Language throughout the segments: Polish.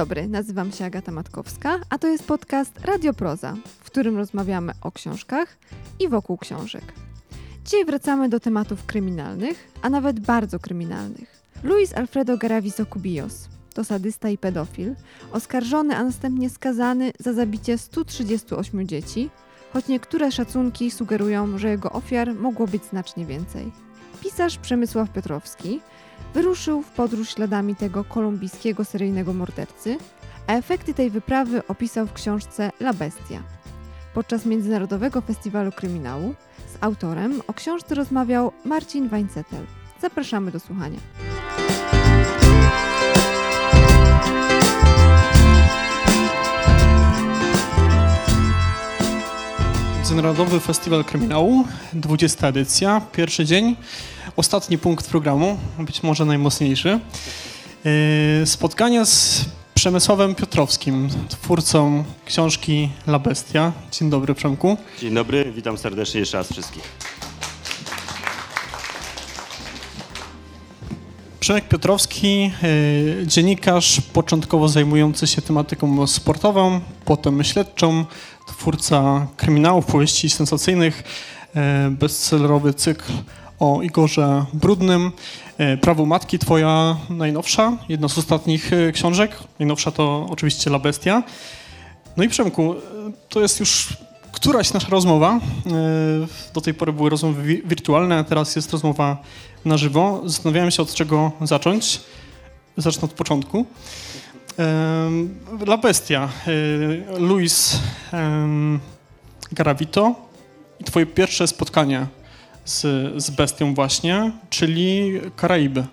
dobry, nazywam się Agata Matkowska, a to jest podcast Radioproza, w którym rozmawiamy o książkach i wokół książek. Dzisiaj wracamy do tematów kryminalnych, a nawet bardzo kryminalnych. Luis Alfredo Garaviso Cubillos to sadysta i pedofil, oskarżony, a następnie skazany za zabicie 138 dzieci, choć niektóre szacunki sugerują, że jego ofiar mogło być znacznie więcej. Pisarz Przemysław Piotrowski wyruszył w podróż śladami tego kolumbijskiego seryjnego mordercy, a efekty tej wyprawy opisał w książce La Bestia. Podczas Międzynarodowego Festiwalu Kryminału z autorem o książce rozmawiał Marcin Weincetel. Zapraszamy do słuchania. Międzynarodowy Festiwal Kryminału, 20 edycja, pierwszy dzień, ostatni punkt programu, być może najmocniejszy. Yy, Spotkania z Przemysławem Piotrowskim, twórcą książki La Bestia. Dzień dobry, Przemku. Dzień dobry, witam serdecznie jeszcze raz wszystkich. Przemek Piotrowski, yy, dziennikarz początkowo zajmujący się tematyką sportową, potem śledczą, twórca kryminałów, powieści sensacyjnych, yy, bestsellerowy cykl o Igorze Brudnym. Yy, Prawo Matki, twoja najnowsza, jedna z ostatnich yy, książek. Najnowsza to oczywiście La Bestia. No i Przemku, to jest już któraś nasza rozmowa. Do tej pory były rozmowy wi- wirtualne, a teraz jest rozmowa na żywo. Zastanawiałem się, od czego zacząć. Zacznę od początku. La Bestia, y, Luis Garavito i twoje pierwsze spotkanie z, z bestią właśnie, czyli Karaiby.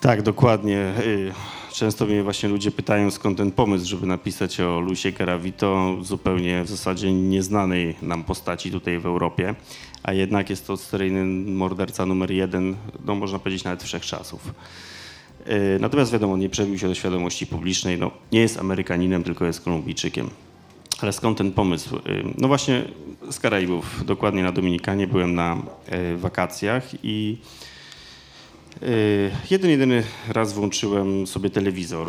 Tak, dokładnie. Y, Często mnie właśnie ludzie pytają, skąd ten pomysł, żeby napisać o Luisie Caravito, zupełnie w zasadzie nieznanej nam postaci tutaj w Europie, a jednak jest to seryjny morderca numer jeden, no można powiedzieć nawet wszechczasów. Y, Natomiast wiadomo, nie przebił się do świadomości publicznej, no, nie jest Amerykaninem, tylko jest Kolumbijczykiem. Ale skąd ten pomysł? Y, No właśnie z Karaibów, dokładnie na Dominikanie byłem na y, wakacjach i jeden, jedyny raz włączyłem sobie telewizor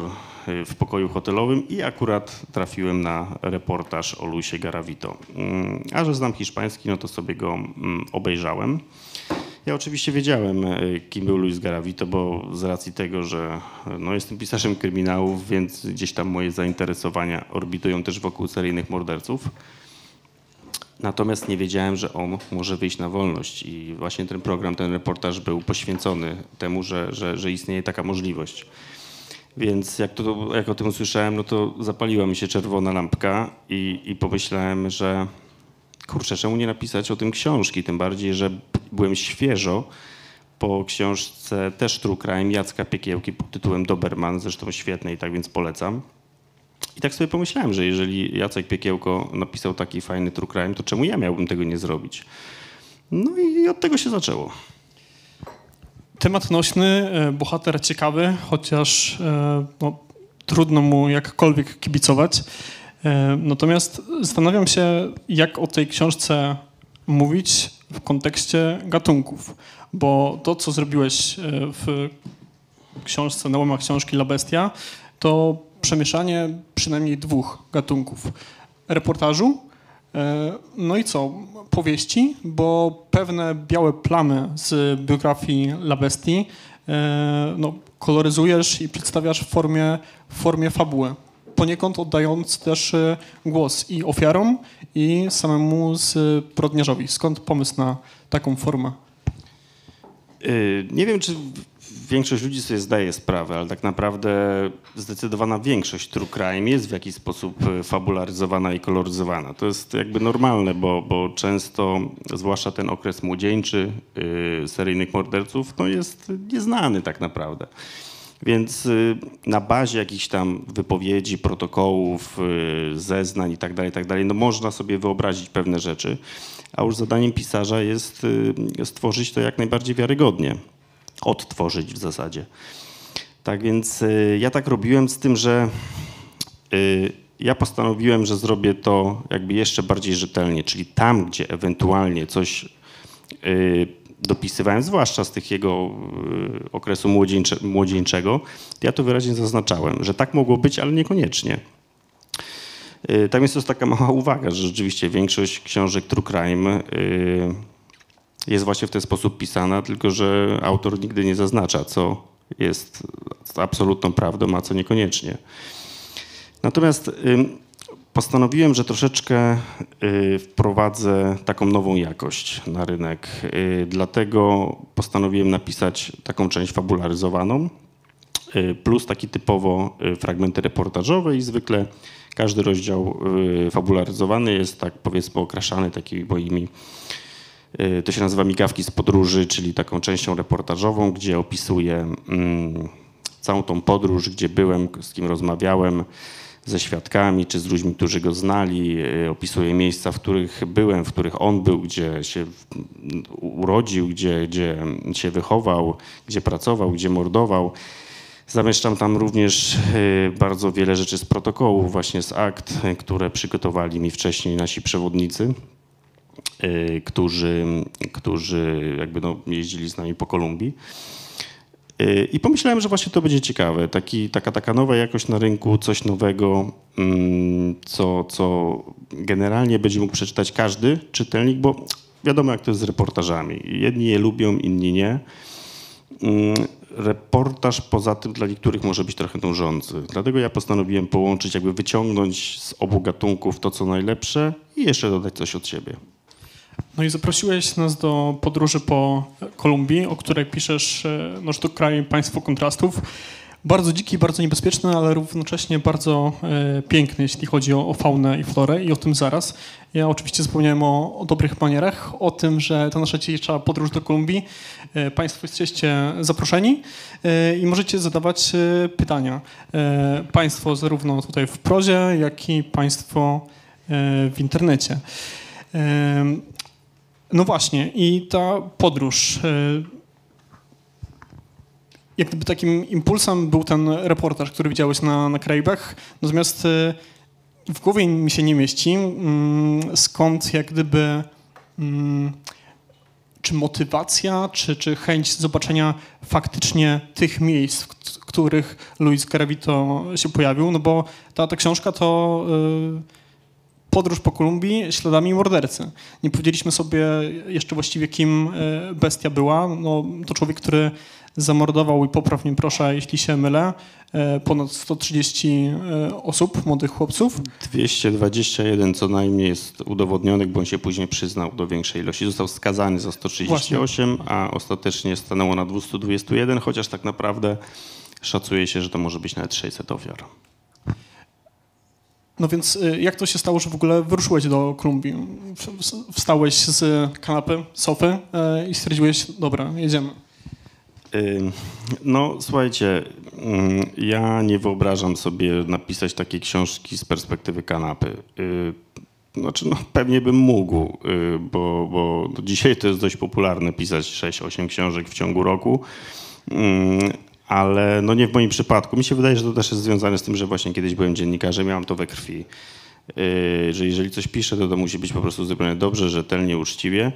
w pokoju hotelowym i akurat trafiłem na reportaż o Luisie Garavito. Mm, A że znam hiszpański, no to sobie go mm, obejrzałem. Ja oczywiście wiedziałem, y, kim był Luis Garavito, bo z racji tego, że y, no, jestem pisarzem kryminałów, więc gdzieś tam moje zainteresowania orbitują też wokół seryjnych morderców. Natomiast nie wiedziałem, że on może wyjść na wolność i właśnie ten program, ten reportaż był poświęcony temu, że, że, że istnieje taka możliwość. Więc jak, to, jak o tym usłyszałem, no to zapaliła mi się czerwona lampka i, i pomyślałem, że kurczę, czemu nie napisać o tym książki? Tym bardziej, że byłem świeżo po książce też True Crime Jacka Piekiełki pod tytułem Doberman, zresztą świetnej, tak więc polecam. I tak sobie pomyślałem, że jeżeli Jacek Piekiełko napisał taki fajny true crime, to czemu ja miałbym tego nie zrobić? No i od tego się zaczęło. Temat nośny, e, bohater ciekawy, chociaż e, no, trudno mu jakkolwiek kibicować. E, Natomiast zastanawiam się, jak o tej książce mówić w kontekście gatunków, bo to, co zrobiłeś e, w książce, na łamach książki La Bestia, to przemieszanie przynajmniej dwóch gatunków. Reportażu, e, no i co? Powieści, bo pewne białe plamy z biografii La Bestii no, koloryzujesz i przedstawiasz w formie, w formie fabuły. Poniekąd oddając też e, głos i ofiarom, i samemu zbrodniarzowi. Skąd pomysł na taką formę? Yy, Nie wiem, czy większość ludzi sobie zdaje sprawę, ale tak naprawdę zdecydowana większość true crime jest w jakiś sposób fabularyzowana i koloryzowana. To jest jakby normalne, bo, bo często, zwłaszcza ten okres młodzieńczy yy, seryjnych morderców, no jest nieznany tak naprawdę. Więc y, na bazie jakichś tam wypowiedzi, protokołów, y, zeznań itd., itd., no można sobie wyobrazić pewne rzeczy, a już zadaniem pisarza jest y, stworzyć to jak najbardziej wiarygodnie, odtworzyć w zasadzie. Tak więc ja tak robiłem z tym, że ja postanowiłem, że zrobię to jakby jeszcze bardziej rzetelnie, czyli tam, gdzie ewentualnie coś dopisywałem, zwłaszcza z tych jego y, okresu młodzieńcze, młodzieńczego, ja to wyraźnie zaznaczałem, że tak mogło być, ale niekoniecznie. Y, Tam jest też taka mała uwaga, że rzeczywiście większość książek True Crime y, jest właśnie w ten sposób pisana, tylko że autor nigdy nie zaznacza, co jest absolutną prawdą, a co niekoniecznie. Natomiast postanowiłem, że troszeczkę y, wprowadzę taką nową jakość na rynek. Y, Dlatego postanowiłem napisać taką część fabularyzowaną, y, plus taki typowo fragmenty reportażowe i zwykle każdy rozdział fabularyzowany jest tak powiedzmy okraszany takimi moimi to się nazywa Migawki z podróży, czyli taką częścią reportażową, gdzie opisuję mm, całą tą podróż, gdzie byłem, z kim rozmawiałem, ze świadkami czy z ludźmi, którzy go znali. Y, Opisuję miejsca, w których byłem, w których on był, gdzie się urodził, gdzie, gdzie się wychował, gdzie pracował, gdzie mordował. Zamieszczam tam również y, bardzo wiele rzeczy z protokołów, właśnie z akt, które przygotowali mi wcześniej nasi przewodnicy y, którzy, którzy jakby no, jeździli z nami po Kolumbii. I pomyślałem, że właśnie to będzie ciekawe. Taki, taka, taka nowa jakość na rynku, coś nowego, mm, co, co generalnie będzie mógł przeczytać każdy czytelnik, bo wiadomo, jak to jest z reportażami. Jedni je lubią, inni nie. Mm, Reportaż poza tym dla niektórych może być trochę nużący. Dlatego ja postanowiłem połączyć, jakby wyciągnąć z obu gatunków to, co najlepsze i jeszcze dodać coś od siebie. No i zaprosiłeś nas do podróży po Kolumbii, o której piszesz, no, że to kraj państwo kontrastów. Bardzo dziki, bardzo niebezpieczny, ale równocześnie bardzo e, piękny, jeśli chodzi o, o faunę i florę i o tym zaraz. Ja oczywiście zapomniałem o, o dobrych manierach, o tym, że ta nasza dzisiejsza podróż do Kolumbii, e, Państwo jesteście zaproszeni e, i możecie zadawać pytania. Państwo zarówno tutaj w prozie, jak i Państwo w internecie. No właśnie, i ta podróż. y, Jak gdyby takim impulsem był ten reportaż, który widziałeś na, na Karaibach. Natomiast y, w głowie mi się nie mieści, mm, skąd jak gdyby. mm, Czy motywacja, czy, czy chęć zobaczenia faktycznie tych miejsc, w których Luis Garavito się pojawił? No bo ta, ta książka to y, podróż po Kolumbii śladami mordercy. Nie powiedzieliśmy sobie jeszcze właściwie, kim e, bestia była. No, to człowiek, który zamordował, i popraw mnie proszę, jeśli się mylę, e, ponad 130 e, osób, młodych chłopców. 221 co najmniej jest udowodnionych, bo on się później przyznał do większej ilości. Został skazany za 138, a ostatecznie stanęło na 221, chociaż tak naprawdę szacuje się, że to może być nawet 600 ofiar. No więc e, jak to się stało, że w ogóle wyruszyłeś do Kolumbii? Wstałeś z kanapy, sofy e, i stwierdziłeś, dobra, jedziemy. No, słuchajcie, ym, ja nie wyobrażam sobie napisać takiej książki z perspektywy kanapy. Y, Znaczy, no, pewnie bym mógł, y, bo, bo dzisiaj to jest dość popularne pisać 6-8 książek w ciągu roku, Ym, ale no nie w moim przypadku. Mi się wydaje, że to też jest związane z tym, że właśnie kiedyś byłem dziennikarzem, miałem to we krwi. Y, Że jeżeli coś piszę, to to musi być po prostu zrobione dobrze, rzetelnie, uczciwie.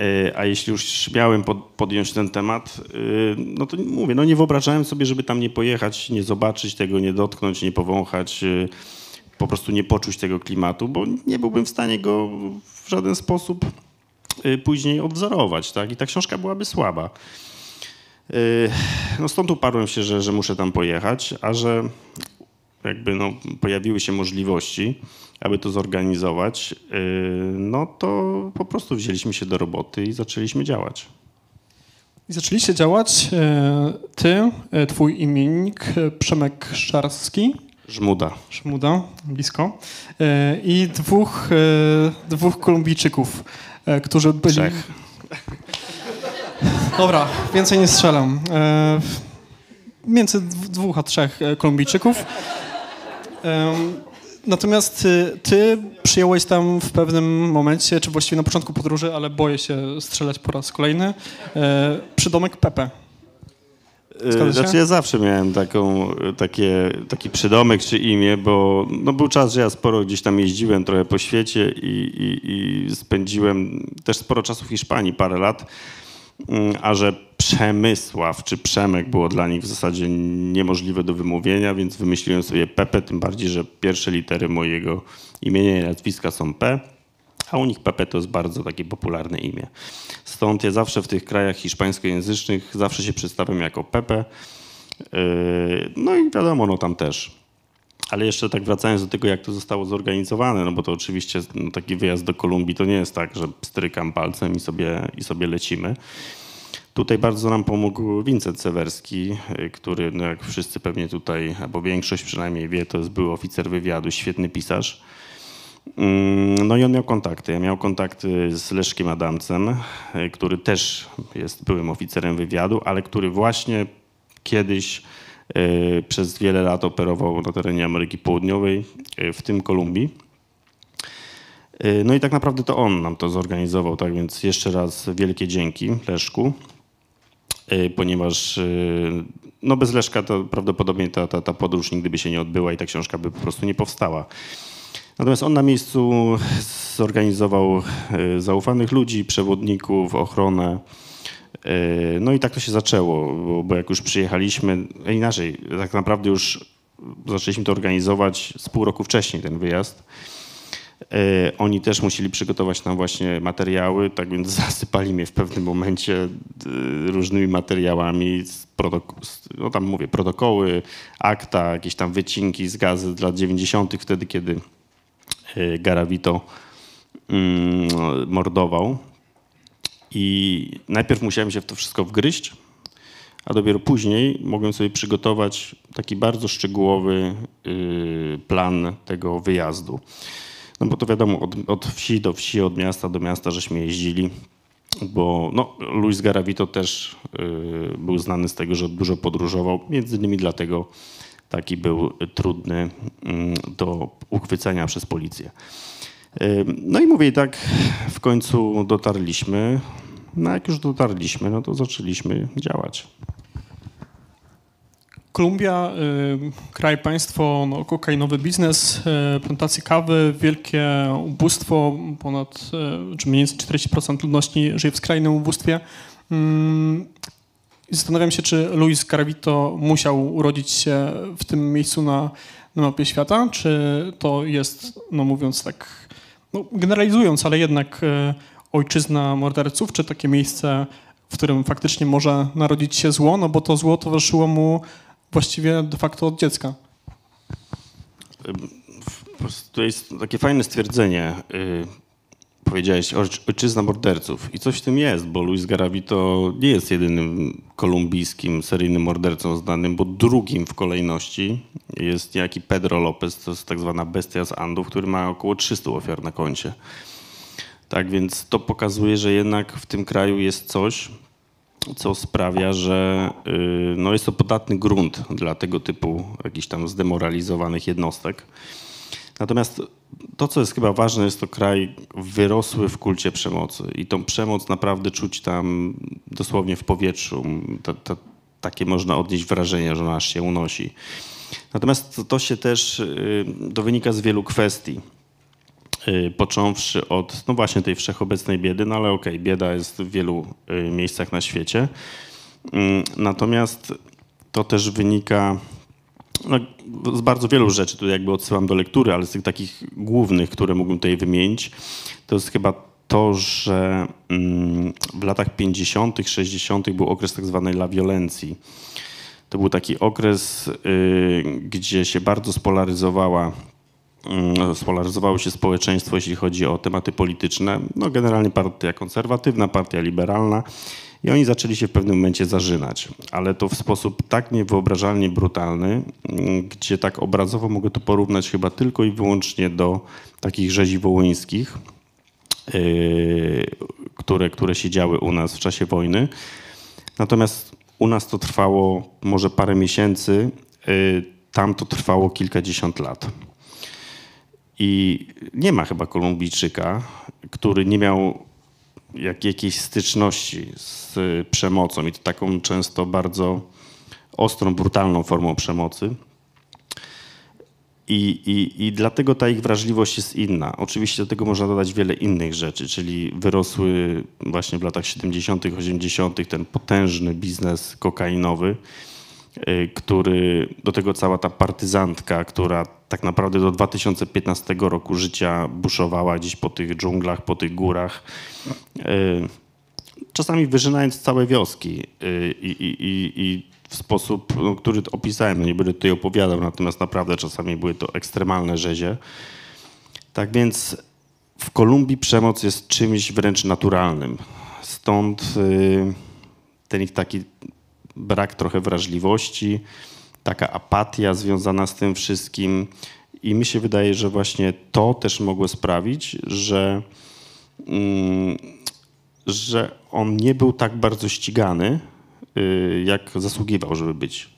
E, A jeśli już miałem pod, podjąć ten temat, y, no to mówię, no nie wyobrażałem sobie, żeby tam nie pojechać, nie zobaczyć tego, nie dotknąć, nie powąchać, po prostu nie poczuć tego klimatu, bo nie byłbym w stanie go w żaden sposób później odwzorować, tak? I ta książka byłaby słaba. Y, No stąd uparłem się, że, że muszę tam pojechać, a że jakby no, pojawiły się możliwości, aby to zorganizować, yy, no to po prostu wzięliśmy się do roboty i zaczęliśmy działać. I zaczęliście działać, e, ty, twój imiennik Przemek Szarski, Żmuda. Szmuda, blisko. I dwóch, dwóch Kolumbijczyków, którzy byli... Trzech. Dobra, więcej nie strzelam. E, między dw- dwóch a trzech e, Kolumbijczyków. Em, Natomiast y, ty przyjąłeś tam w pewnym momencie, czy właściwie na początku podróży, ale boję się strzelać po raz kolejny, e, przydomek Pepe. Się? Znaczy ja zawsze miałem taką, takie, taki przydomek czy imię, bo no był czas, że ja sporo gdzieś tam jeździłem trochę po świecie i, i, i spędziłem też sporo czasu w Hiszpanii, parę lat. Mm, a że Przemysław czy Przemek było dla nich w zasadzie niemożliwe do wymówienia, więc wymyśliłem sobie Pepe, tym bardziej, że pierwsze litery mojego imienia i nazwiska są P, a u nich Pepe to jest bardzo takie popularne imię. Stąd ja zawsze w tych krajach hiszpańskojęzycznych zawsze się przedstawiam jako Pepe. Yy, no i wiadomo, no tam też. Ale jeszcze tak wracając do tego, jak to zostało zorganizowane, no bo to oczywiście no, taki wyjazd do Kolumbii to nie jest tak, że strykam palcem i sobie, i sobie lecimy. Tutaj bardzo nam pomógł Wincent Sewerski, yy, który, no jak wszyscy pewnie tutaj, albo większość przynajmniej wie, to jest były oficer wywiadu, świetny pisarz. Mm, no i on miał kontakty. Ja miał kontakty z Leszkiem Adamcem, yy, który też jest byłym oficerem wywiadu, ale który właśnie kiedyś przez wiele lat operował na terenie Ameryki Południowej, e, w tym Kolumbii. E, no i tak naprawdę to on nam to zorganizował, tak więc jeszcze raz wielkie dzięki Leszku, ponieważ no bez Leszka to prawdopodobnie ta, ta, ta podróż nigdy by się nie odbyła i ta książka by po prostu nie powstała. Natomiast on na miejscu zorganizował zaufanych ludzi, przewodników, ochronę, no i tak to się zaczęło, bo, bo jak już przyjechaliśmy, e, inaczej, tak naprawdę już zaczęliśmy to organizować z pół roku wcześniej, ten wyjazd. E, oni też musieli przygotować nam właśnie materiały, tak więc zasypali mnie w pewnym momencie różnymi materiałami, no tam mówię, protokoły, akta, jakieś tam wycinki z gazy z lat 90., wtedy kiedy Garavito mm, mordował. I najpierw musiałem się w to wszystko wgryźć, a dopiero później mogłem sobie przygotować taki bardzo szczegółowy y, plan tego wyjazdu. No bo to wiadomo, od, od, wsi do wsi, od miasta do miasta żeśmy jeździli, bo no, Luis Garavito też y, był znany z tego, że dużo podróżował, między innymi dlatego taki był trudny y, do uchwycenia przez policję. No i mówię, tak w końcu dotarliśmy. No jak już dotarliśmy, no to zaczęliśmy działać. Kolumbia, y, kraj, państwo, no, kokainowy biznes, y, plantacje kawy, wielkie ubóstwo, ponad, y, czy mniej więcej 40% ludności żyje w skrajnym ubóstwie. Mm, zastanawiam się, czy Luis Garavito musiał urodzić się w tym miejscu na, na mapie świata, czy to jest, no mówiąc tak, no, generalizując, ale jednak ojczyzna morderców, czy takie miejsce, w którym faktycznie może narodzić się zło, no bo to zło towarzyszyło mu właściwie de facto od dziecka. To jest takie fajne stwierdzenie. Y, powiedziałeś ojczyzna morderców i coś w tym jest, bo Luis Garavito nie jest jedynym kolumbijskim seryjnym mordercą znanym, bo drugim w kolejności jest niejaki Pedro Lopez, to jest tak zwana bestia z Andów, który ma około 300 ofiar na koncie. Tak więc to pokazuje, że jednak w tym kraju jest coś, co sprawia, że y, no jest to podatny grunt dla tego typu jakichś tam zdemoralizowanych jednostek. Natomiast to, co jest chyba ważne, jest to kraj wyrosły w kulcie przemocy i tą przemoc naprawdę czuć tam dosłownie w powietrzu. To, to, takie można odnieść wrażenie, że ona aż się unosi. Natomiast to się też y, to wynika z wielu kwestii. Y, począwszy od, no właśnie tej wszechobecnej biedy, no ale okej, okay, bieda jest w wielu y, miejscach na świecie. Mm, natomiast to też wynika no, z bardzo wielu rzeczy, tu jakby odsyłam do lektury, ale z tych takich głównych, które mógłbym tutaj wymienić, to jest chyba to, że mm, w latach 50., 60. był okres tak zwanej la violencji. To był taki okres, y, gdzie się bardzo spolaryzowała spolaryzowało się społeczeństwo, jeśli chodzi o tematy polityczne. No, generalnie partia konserwatywna, partia liberalna. I oni zaczęli się w pewnym momencie zażynać, ale to w sposób tak niewyobrażalnie brutalny, mm, gdzie tak obrazowo mogę to porównać chyba tylko i wyłącznie do takich rzezi wołyńskich, yy, które, które się działy u nas w czasie wojny. Natomiast u nas to trwało może parę miesięcy, yy, tam to trwało kilkadziesiąt lat. I nie ma chyba Kolumbijczyka, który nie miał jak, jakiejś styczności z przemocą i to taką często bardzo ostrą, brutalną formą przemocy. I, i, I dlatego ta ich wrażliwość jest inna. Oczywiście do tego można dodać wiele innych rzeczy, czyli wyrosły właśnie w latach 70., 80. ten potężny biznes kokainowy, który do tego cała ta partyzantka, która tak naprawdę do 2015 roku życia buszowała gdzieś po tych dżunglach, po tych górach, y, czasami wyżynając całe wioski y, i, i, i, w sposób, no, który opisałem, no nie będę tutaj opowiadał, natomiast naprawdę czasami były to ekstremalne rzezie. Tak więc w Kolumbii przemoc jest czymś wręcz naturalnym. Stąd y, ten ich taki brak trochę wrażliwości, taka apatia związana z tym wszystkim. I mi się wydaje, że właśnie to też mogło sprawić, że, mm, że on nie był tak bardzo ścigany, Y, jak zasługiwał, żeby być.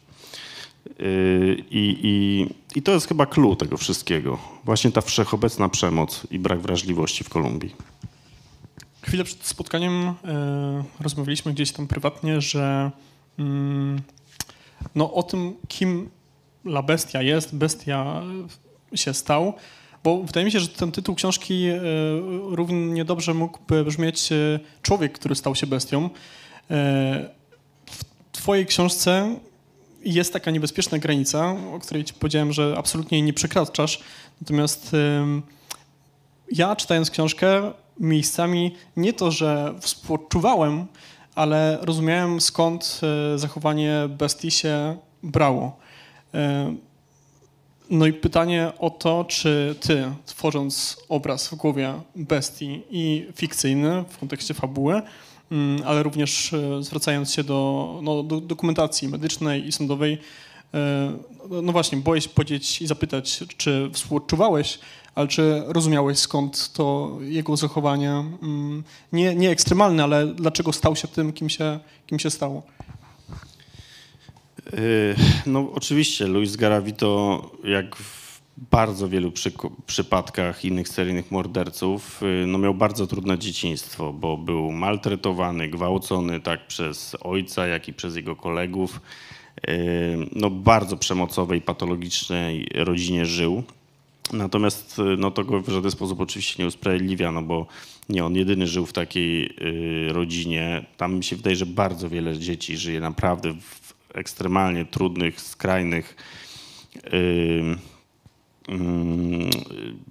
Y, I, i, I to jest chyba clue tego wszystkiego. Właśnie ta wszechobecna przemoc i brak wrażliwości w Kolumbii. Chwilę przed spotkaniem y, rozmawialiśmy gdzieś tam prywatnie, że no, o tym, kim La Bestia jest, Bestia się stał, bo wydaje mi się, że ten tytuł książki równie dobrze mógłby brzmieć Człowiek, który stał się bestią twojej książce jest taka niebezpieczna granica, o której ci powiedziałem, że absolutnie jej nie przekraczasz. Natomiast ja czytając książkę miejscami nie to, że współczuwałem, ale rozumiałem skąd e, zachowanie bestii się brało. No i pytanie o to, czy ty, tworząc obraz w głowie bestii i fikcyjny w kontekście fabuły, Mm, ale również e, zwracając się do, no, do dokumentacji medycznej i sądowej, e, no właśnie, boję się powiedzieć i zapytać, czy współczuwałeś, ale czy rozumiałeś skąd to jego zachowanie, mm, nie, nie ekstremalne, ale dlaczego stał się tym, kim się, kim się stało? E, no oczywiście, Luis Garavito, jak w bardzo wielu przy, przypadkach innych seryjnych morderców y, no miał bardzo trudne dzieciństwo, bo był maltretowany, gwałcony tak przez ojca, jak i przez jego kolegów. Y, no bardzo przemocowej, patologicznej rodzinie żył. Natomiast y, no, to go w żaden sposób oczywiście nie usprawiedliwia, no bo nie on jedyny żył w takiej y, rodzinie. Tam mi się wydaje, że bardzo wiele dzieci żyje naprawdę w ekstremalnie trudnych, skrajnych y,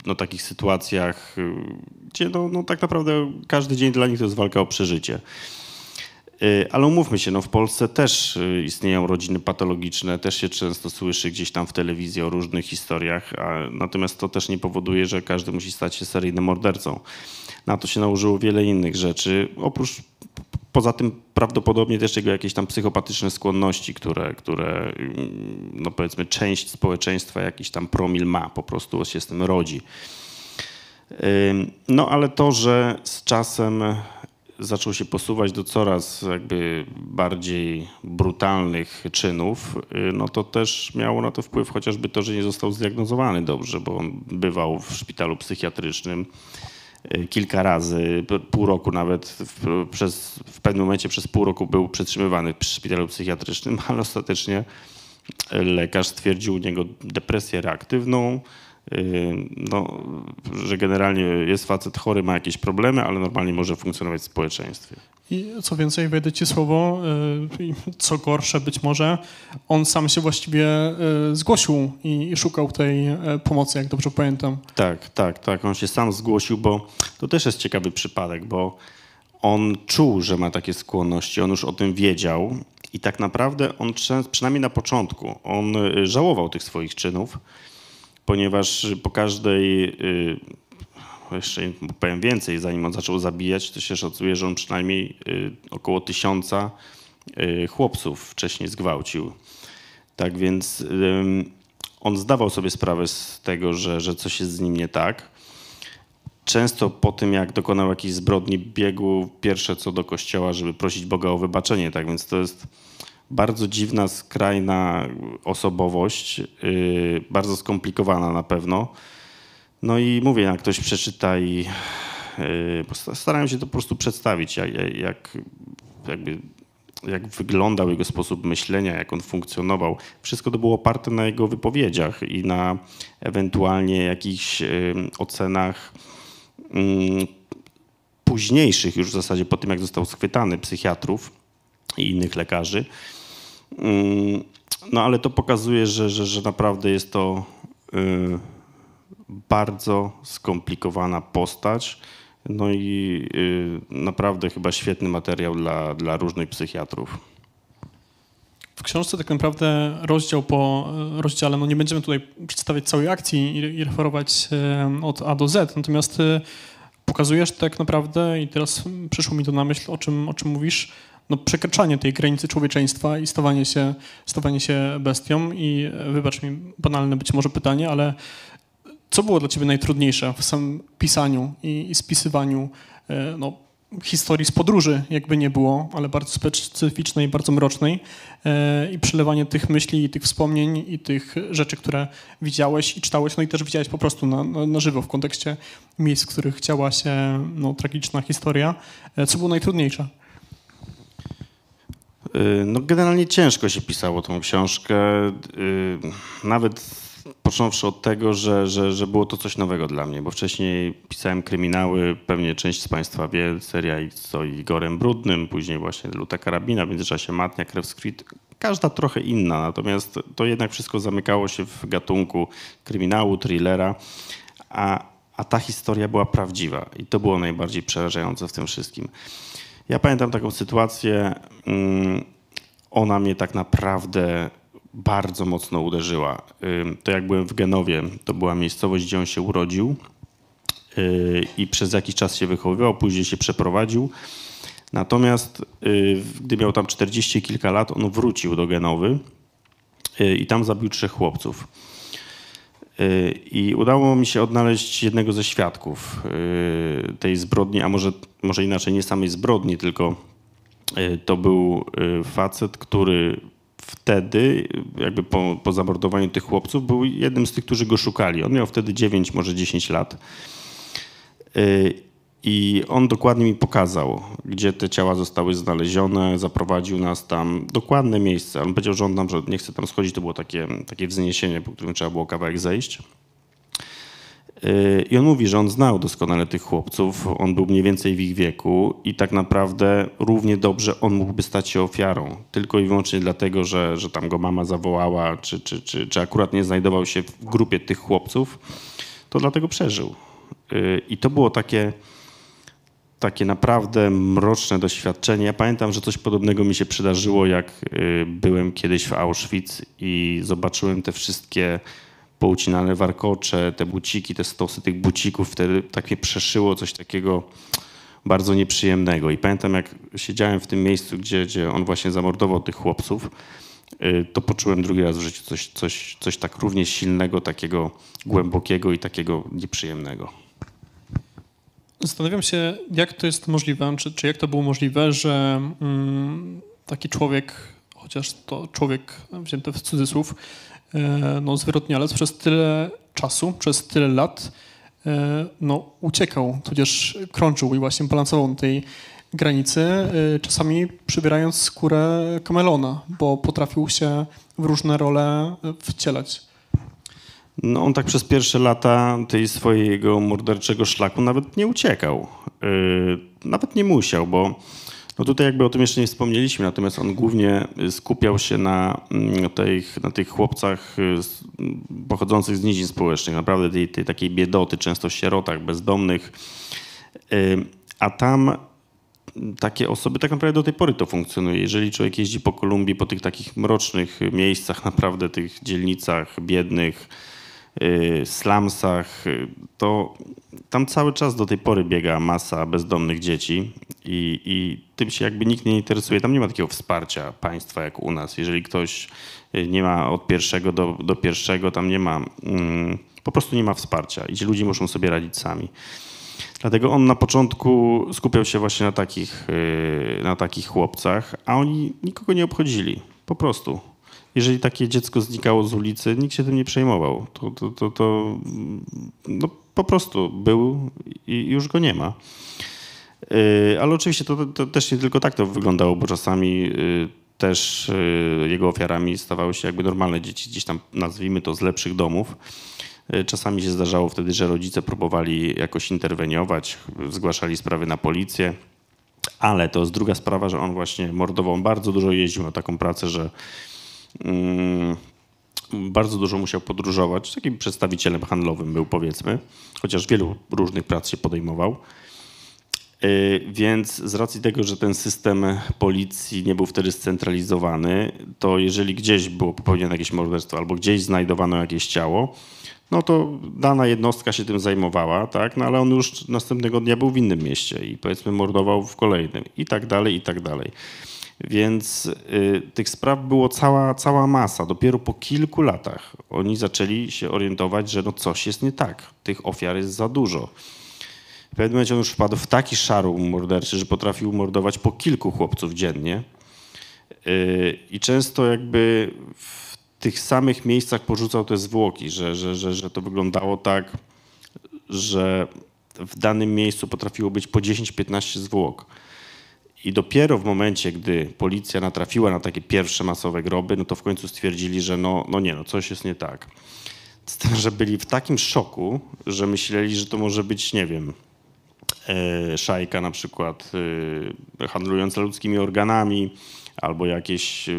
no, takich sytuacjach, y, gdzie no, no, tak naprawdę każdy dzień dla nich to jest walka o przeżycie. Y, ale umówmy się, no w Polsce też y, istnieją rodziny patologiczne, też się często słyszy gdzieś tam w telewizji o różnych historiach, a, natomiast to też nie powoduje, że każdy musi stać się seryjnym mordercą. Na to się nałożyło wiele innych rzeczy, oprócz Poza tym prawdopodobnie też jego jakieś tam psychopatyczne skłonności, które, które mm, no powiedzmy część społeczeństwa jakiś tam promil ma, po prostu się z tym rodzi. No ale to, że z czasem zaczął się posuwać do coraz jakby bardziej brutalnych czynów, y, no to też miało na to wpływ chociażby to, że nie został zdiagnozowany dobrze, bo on bywał w szpitalu psychiatrycznym Y, kilka razy, pół roku nawet, w, przez, w pewnym momencie przez pół roku był przetrzymywany w szpitalu psychiatrycznym, ale ostatecznie lekarz stwierdził u niego depresję reaktywną, no, że generalnie jest facet chory, ma jakieś problemy, ale normalnie może funkcjonować w społeczeństwie. I co więcej, wejdę ci słowo, y, co gorsze być może, on sam się właściwie y, zgłosił i szukał tej y, pomocy, jak dobrze pamiętam. Tak, tak, tak. On się sam zgłosił, bo to też jest ciekawy przypadek, bo on czuł, że ma takie skłonności, on już o tym wiedział i tak naprawdę on przynajmniej na początku, on żałował tych swoich czynów, ponieważ po każdej jeszcze powiem więcej, zanim on zaczął zabijać, to się szacuje, że on przynajmniej y, około tysiąca y, chłopców wcześniej zgwałcił. Tak więc on zdawał sobie sprawę z tego, że, że coś jest z nim nie tak. Często po tym, jak dokonał jakiejś zbrodni, biegł pierwsze co do kościoła, żeby prosić Boga o wybaczenie. Tak więc to jest bardzo dziwna, skrajna osobowość, y, bardzo skomplikowana na pewno. No i mówię, jak ktoś przeczyta i yy, starałem się to po prostu przedstawić, jak, jak jakby jak wyglądał jego sposób myślenia, jak on funkcjonował. Wszystko to było oparte na jego wypowiedziach i na ewentualnie jakichś ocenach mm, późniejszych, już w zasadzie po tym, jak został schwytany, psychiatrów i innych lekarzy. Mm, no ale to pokazuje, że, że, że naprawdę jest to y, bardzo skomplikowana postać. No i y, naprawdę chyba świetny materiał dla, dla różnych psychiatrów. W książce tak naprawdę rozdział po rozdziale, no nie będziemy tutaj przedstawiać całej akcji i, referować od A do Z, natomiast y, pokazujesz tak naprawdę, i teraz przyszło mi to na myśl, o czym, o czym mówisz, no, przekraczanie tej granicy człowieczeństwa i stawanie się, stawanie się bestią. I wybacz mi banalne być może pytanie, ale co było dla ciebie najtrudniejsze w samym pisaniu i, i spisywaniu e, no, historii z podróży, jakby nie było, ale bardzo specyficznej, bardzo mrocznej e, i przelewanie tych myśli i tych wspomnień i tych rzeczy, które widziałeś i czytałeś, no i też widziałeś po prostu na, na, na żywo w kontekście miejsc, w których działa się no, tragiczna historia. E, co było najtrudniejsze? No generalnie ciężko się pisało tą książkę. Nawet począwszy od tego, że, że, że było to coś nowego dla mnie, bo wcześniej pisałem kryminały, pewnie część z Państwa wie, seria co Igorem Brudnym, później właśnie Luta Karabina, w międzyczasie Matnia, Krew każda trochę inna, natomiast to jednak wszystko zamykało się w gatunku kryminału, thrillera, a, a ta historia była prawdziwa i to było najbardziej przerażające w tym wszystkim. Ja pamiętam taką sytuację, mm, ona mnie tak naprawdę bardzo mocno uderzyła. To jak byłem w Genowie, to była miejscowość, gdzie on się urodził y, i przez jakiś czas się wychowywał, później się przeprowadził. Natomiast y, gdy miał tam 40 kilka lat, on wrócił do Genowy y, i tam zabił trzech chłopców. I udało mi się odnaleźć jednego ze świadków tej zbrodni, a może, może inaczej, nie samej zbrodni, tylko to był facet, który wtedy, jakby po, po zamordowaniu tych chłopców, był jednym z tych, którzy go szukali. On miał wtedy 9, może 10 lat. Y, I on dokładnie mi pokazał, gdzie te ciała zostały znalezione, zaprowadził nas tam, dokładne miejsce. On powiedział, że on że nie chce tam schodzić, to było takie, takie wzniesienie, po którym trzeba było kawałek zejść. I on mówi, że on znał doskonale tych chłopców, on był mniej więcej w ich wieku i tak naprawdę równie dobrze on mógłby stać się ofiarą. Tylko i wyłącznie dlatego, że, że tam go mama zawołała, czy, czy, czy, czy akurat nie znajdował się w grupie tych chłopców, to dlatego przeżył. Y, I to było takie, takie naprawdę mroczne doświadczenie. Ja pamiętam, że coś podobnego mi się przydarzyło, jak y, byłem kiedyś w Auschwitz i zobaczyłem te wszystkie poucinane warkocze, te buciki, te stosy tych bucików, wtedy tak mnie przeszyło coś takiego bardzo nieprzyjemnego. I pamiętam, jak siedziałem w tym miejscu, gdzie, gdzie on właśnie zamordował tych chłopców, y, to poczułem drugi raz w życiu coś, coś, coś tak równie silnego, takiego głębokiego i takiego nieprzyjemnego. Zastanawiam się, jak to jest możliwe, czy, czy jak to było możliwe, że mm, taki człowiek, chociaż to człowiek wzięty w cudzysłów, E, no, zwyrodnialec przez tyle czasu, przez tyle lat e, no, uciekał, tudzież krączył i właśnie balansował na tej granicy, e, czasami przybierając skórę kamelona, bo potrafił się w różne role wcielać. No on tak przez pierwsze lata tej swojego morderczego szlaku nawet nie uciekał. Nawet nie musiał, bo no tutaj jakby o tym jeszcze nie wspomnieliśmy, natomiast on głównie skupiał się na, mm, tych, na tych chłopcach y, pochodzących z nizin społecznych, naprawdę tej, tej takiej biedoty, często sierotach, bezdomnych. Y, a tam takie osoby, tak naprawdę do tej pory to funkcjonuje. Jeżeli człowiek jeździ po Kolumbii, po tych takich mrocznych miejscach, naprawdę tych dzielnicach biednych, slumsach, to tam cały czas do tej pory biega masa bezdomnych dzieci i, i tym się jakby nikt nie interesuje. Tam nie ma takiego wsparcia państwa jak u nas. Jeżeli ktoś y, nie ma od pierwszego do, do pierwszego, tam nie ma, mm, po prostu nie ma wsparcia i ci ludzie muszą sobie radzić sami. Dlatego on na początku skupiał się właśnie na takich, y, na takich chłopcach, a oni nikogo nie obchodzili. Po prostu. Jeżeli takie dziecko znikało z ulicy, nikt się tym nie przejmował. To, to, to, to no, po prostu był i już go nie ma. Y, ale oczywiście to, to też nie tylko tak to wyglądało, bo czasami y, też y, jego ofiarami stawały się jakby normalne dzieci, gdzieś tam nazwijmy to z lepszych domów. Czasami się zdarzało wtedy, że rodzice próbowali jakoś interweniować, zgłaszali sprawy na policję, ale to jest druga sprawa, że on właśnie mordował. On bardzo dużo jeździł na taką pracę, że bardzo dużo musiał podróżować. Takim przedstawicielem handlowym był powiedzmy, chociaż wielu różnych prac się podejmował. Y, więc z racji tego, że ten system policji nie był wtedy scentralizowany, to jeżeli gdzieś było popełnione jakieś morderstwo albo gdzieś znajdowano jakieś ciało, no to dana jednostka się tym zajmowała, tak? No ale on już następnego dnia był w innym mieście i powiedzmy mordował w kolejnym i tak dalej, i tak dalej. Więc y, tych spraw było cała, cała masa. Dopiero po kilku latach oni zaczęli się orientować, że no coś jest nie tak. Tych ofiar jest za dużo. W pewnym momencie on już wpadł w taki szarł morderczy, że potrafił mordować po kilku chłopców dziennie. Y, I często jakby w tych samych miejscach porzucał te zwłoki, że, że, że, że to wyglądało tak, że w danym miejscu potrafiło być po 10-15 zwłok. I dopiero w momencie, gdy policja natrafiła na takie pierwsze masowe groby, no to w końcu stwierdzili, że no, no nie, no coś jest nie tak. Z tym, że byli w takim szoku, że myśleli, że to może być, nie wiem, E, szajka na przykład e, handlująca ludzkimi organami albo jakieś, e,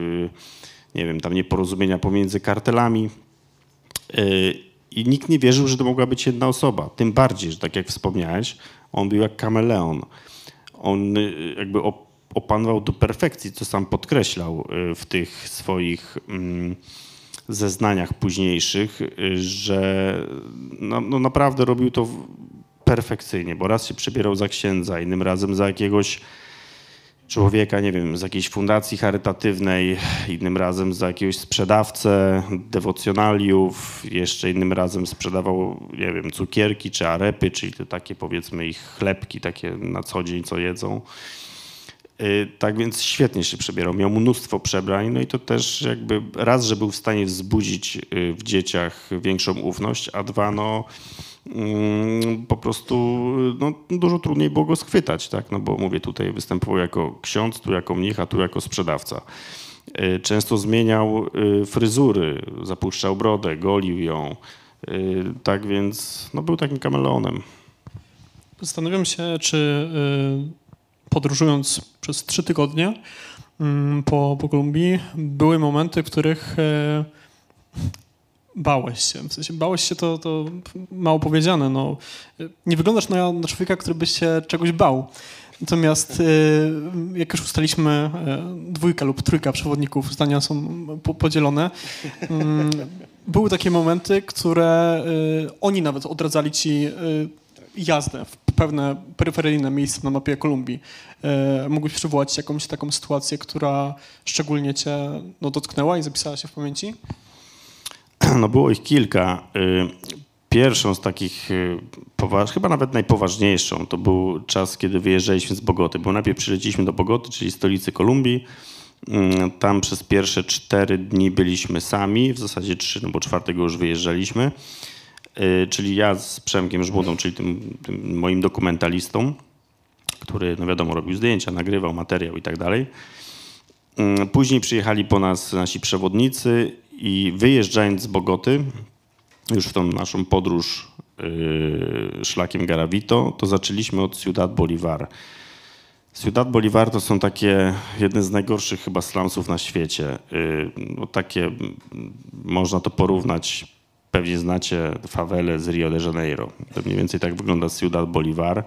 nie wiem, tam nieporozumienia pomiędzy kartelami. I nikt nie wierzył, że to mogła być jedna osoba. Tym bardziej, że tak jak wspomniałeś, on był jak kameleon. On jakby opanował do perfekcji, co sam podkreślał w tych swoich mm, zeznaniach późniejszych, że no, no naprawdę robił to perfekcyjnie, bo raz się przebierał za księdza, innym razem za jakiegoś człowieka, nie wiem, z jakiejś fundacji charytatywnej, innym razem za jakiegoś sprzedawcę dewocjonaliów, jeszcze innym razem sprzedawał, nie wiem, cukierki czy arepy, czyli te takie powiedzmy ich chlebki takie na co dzień, co jedzą. Y, tak więc świetnie się przebierał, miał mnóstwo przebrań, no i to też jakby raz, że był w stanie wzbudzić y, w dzieciach większą ufność, a dwa, no po prostu no, dużo trudniej było go schwytać, tak? no bo mówię, tutaj występował jako ksiądz, tu jako mnich, a tu jako sprzedawca. Y, często zmieniał y, fryzury, zapuszczał brodę, golił ją, y, tak więc no, był takim kameleonem. Zastanawiam się, czy podróżując przez trzy tygodnie mm, po, po Kolumbii, były momenty, w których Bałeś się, w sensie bałeś się to, to mało powiedziane. No, nie wyglądasz na, na człowieka, który by się czegoś bał. Natomiast y, jak już ustaliśmy, y, dwójka lub trójka przewodników, zdania są podzielone. Mm, były takie momenty, które y, oni nawet odradzali ci jazdę w pewne peryferyjne miejsca na mapie Kolumbii. Mógłbyś przywołać jakąś taką sytuację, która szczególnie cię no, dotknęła i zapisała się w pamięci? No było ich kilka. Y, pierwszą z takich, y, chyba nawet najpoważniejszą, to był czas, kiedy wyjeżdżaliśmy z Bogoty, bo najpierw przyleciliśmy do Bogoty, czyli stolicy Kolumbii. Y, tam przez pierwsze cztery dni byliśmy sami, w zasadzie trzy, no bo czwartego już wyjeżdżaliśmy. Czyli ja z Przemkiem Żbudą, czyli tym, tym moim dokumentalistą, który, no wiadomo, robił zdjęcia, nagrywał materiał i tak dalej. Później przyjechali po nas nasi przewodnicy i wyjeżdżając z Bogoty, już w tą naszą podróż yy, szlakiem Garavito, to zaczęliśmy od Ciudad Bolivar. Ciudad Bolivar to są takie jedne z najgorszych chyba slumsów na świecie. Yy, no takie, można to porównać, pewnie znacie fawele z Rio de Janeiro. To mniej więcej tak wygląda Ciudad Bolivar.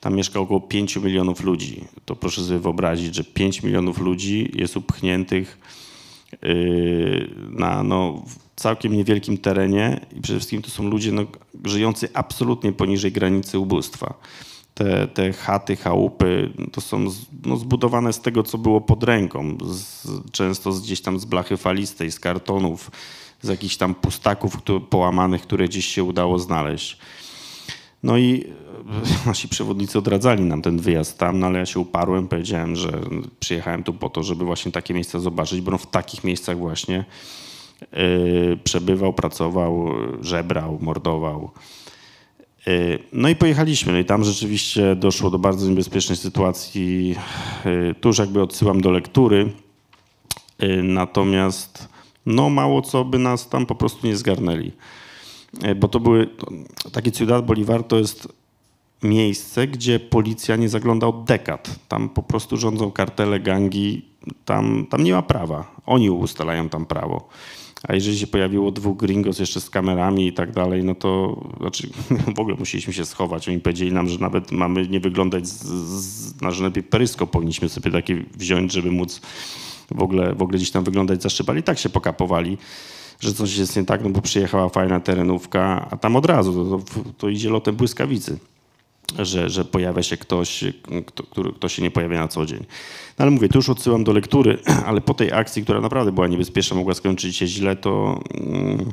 Tam mieszka około 5 milionów ludzi. To proszę sobie wyobrazić, że 5 milionów ludzi jest upchniętych na no, całkiem niewielkim terenie i przede wszystkim to są ludzie no, żyjący absolutnie poniżej granicy ubóstwa. Te, te chaty, chałupy to są no, zbudowane z tego, co było pod ręką, z, często z, gdzieś tam z blachy falistej, z kartonów, z jakichś tam pustaków które, połamanych, które gdzieś się udało znaleźć. No i nasi przewodnicy odradzali nam ten wyjazd tam, no ale ja się uparłem, powiedziałem, że przyjechałem tu po to, żeby właśnie takie miejsca zobaczyć, bo on w takich miejscach właśnie yy, przebywał, pracował, żebrał, mordował. Y, No i pojechaliśmy. No i tam rzeczywiście doszło do bardzo niebezpiecznej sytuacji. Tu już jakby odsyłam do lektury. Natomiast no mało co by nas tam po prostu nie zgarnęli. Y, Bo to były, takie Ciudad Bolivar to jest miejsce, gdzie policja nie zagląda od dekad. Tam po prostu rządzą kartele, gangi, tam, tam nie ma prawa. Oni ustalają tam prawo. A jeżeli się pojawiło dwóch gringos jeszcze z kamerami i tak dalej, no to znaczy, w ogóle musieliśmy się schować. Oni powiedzieli nam, że nawet mamy nie wyglądać, z, na, że lepiej perysko powinniśmy sobie takie wziąć, żeby móc w ogóle, w ogóle gdzieś tam wyglądać zaszczepali. Tak się pokapowali, że coś jest nie tak, no bo przyjechała fajna terenówka, a tam od razu to, to, idzie lotem błyskawicy że, że pojawia się ktoś, kto, który, kto się nie pojawia na co dzień. No ale mówię, tu już odsyłam do lektury, ale po tej akcji, która naprawdę była niebezpieczna, mogła skończyć się źle, to mm,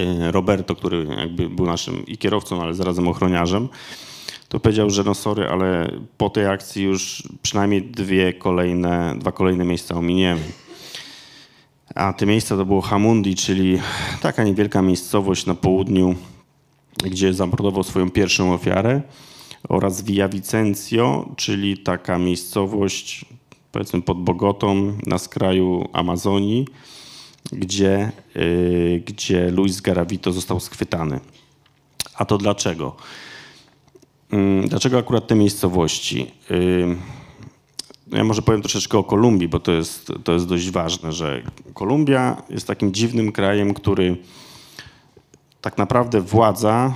y, Roberto, który jakby był naszym i kierowcą, ale zarazem ochroniarzem, to powiedział, że no sorry, ale po tej akcji już przynajmniej dwie kolejne, dwa kolejne miejsca ominiemy. A te miejsca to było Hamundi, czyli taka niewielka miejscowość na południu gdzie zamordował swoją pierwszą ofiarę oraz Via Vicencio, czyli taka miejscowość powiedzmy pod Bogotą na skraju Amazonii, gdzie, yy, gdzie Luis Garavito został schwytany. A to dlaczego? Yy, dlaczego akurat te miejscowości? Ja może powiem troszeczkę o Kolumbii, bo to jest, to jest dość ważne, że Kolumbia jest takim dziwnym krajem, który tak naprawdę władza,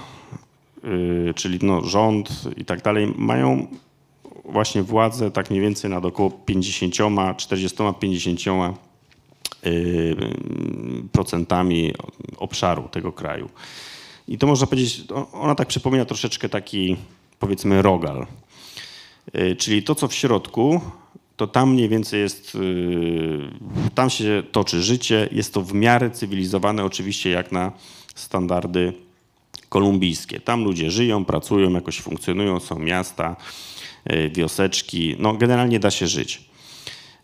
yy, czyli no, rząd i tak dalej, mają właśnie władzę tak mniej więcej nad około 50, 40, 50 yy, procentami obszaru tego kraju. I to można powiedzieć, ona tak przypomina troszeczkę taki powiedzmy rogal. Yy, czyli to, co w środku, to tam mniej więcej jest, yy, tam się toczy życie, jest to w miarę cywilizowane oczywiście jak na standardy kolumbijskie. Tam ludzie żyją, pracują, jakoś funkcjonują, są miasta, y, wioseczki. No generalnie da się żyć.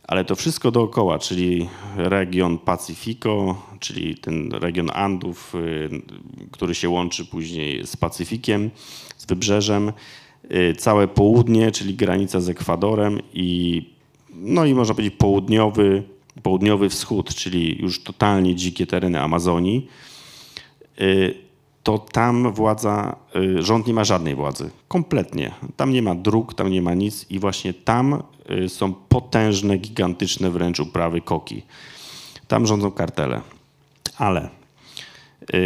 Ale to wszystko dookoła, czyli region Pacyfico, czyli ten region Andów, y, który się łączy później z Pacyfikiem, z wybrzeżem, y, całe południe, czyli granica z Ekwadorem i no i można powiedzieć południowy, południowy wschód, czyli już totalnie dzikie tereny Amazonii to tam władza, rząd nie ma żadnej władzy. Kompletnie. Tam nie ma dróg, tam nie ma nic i właśnie tam są potężne, gigantyczne wręcz uprawy koki. Tam rządzą kartele. Ale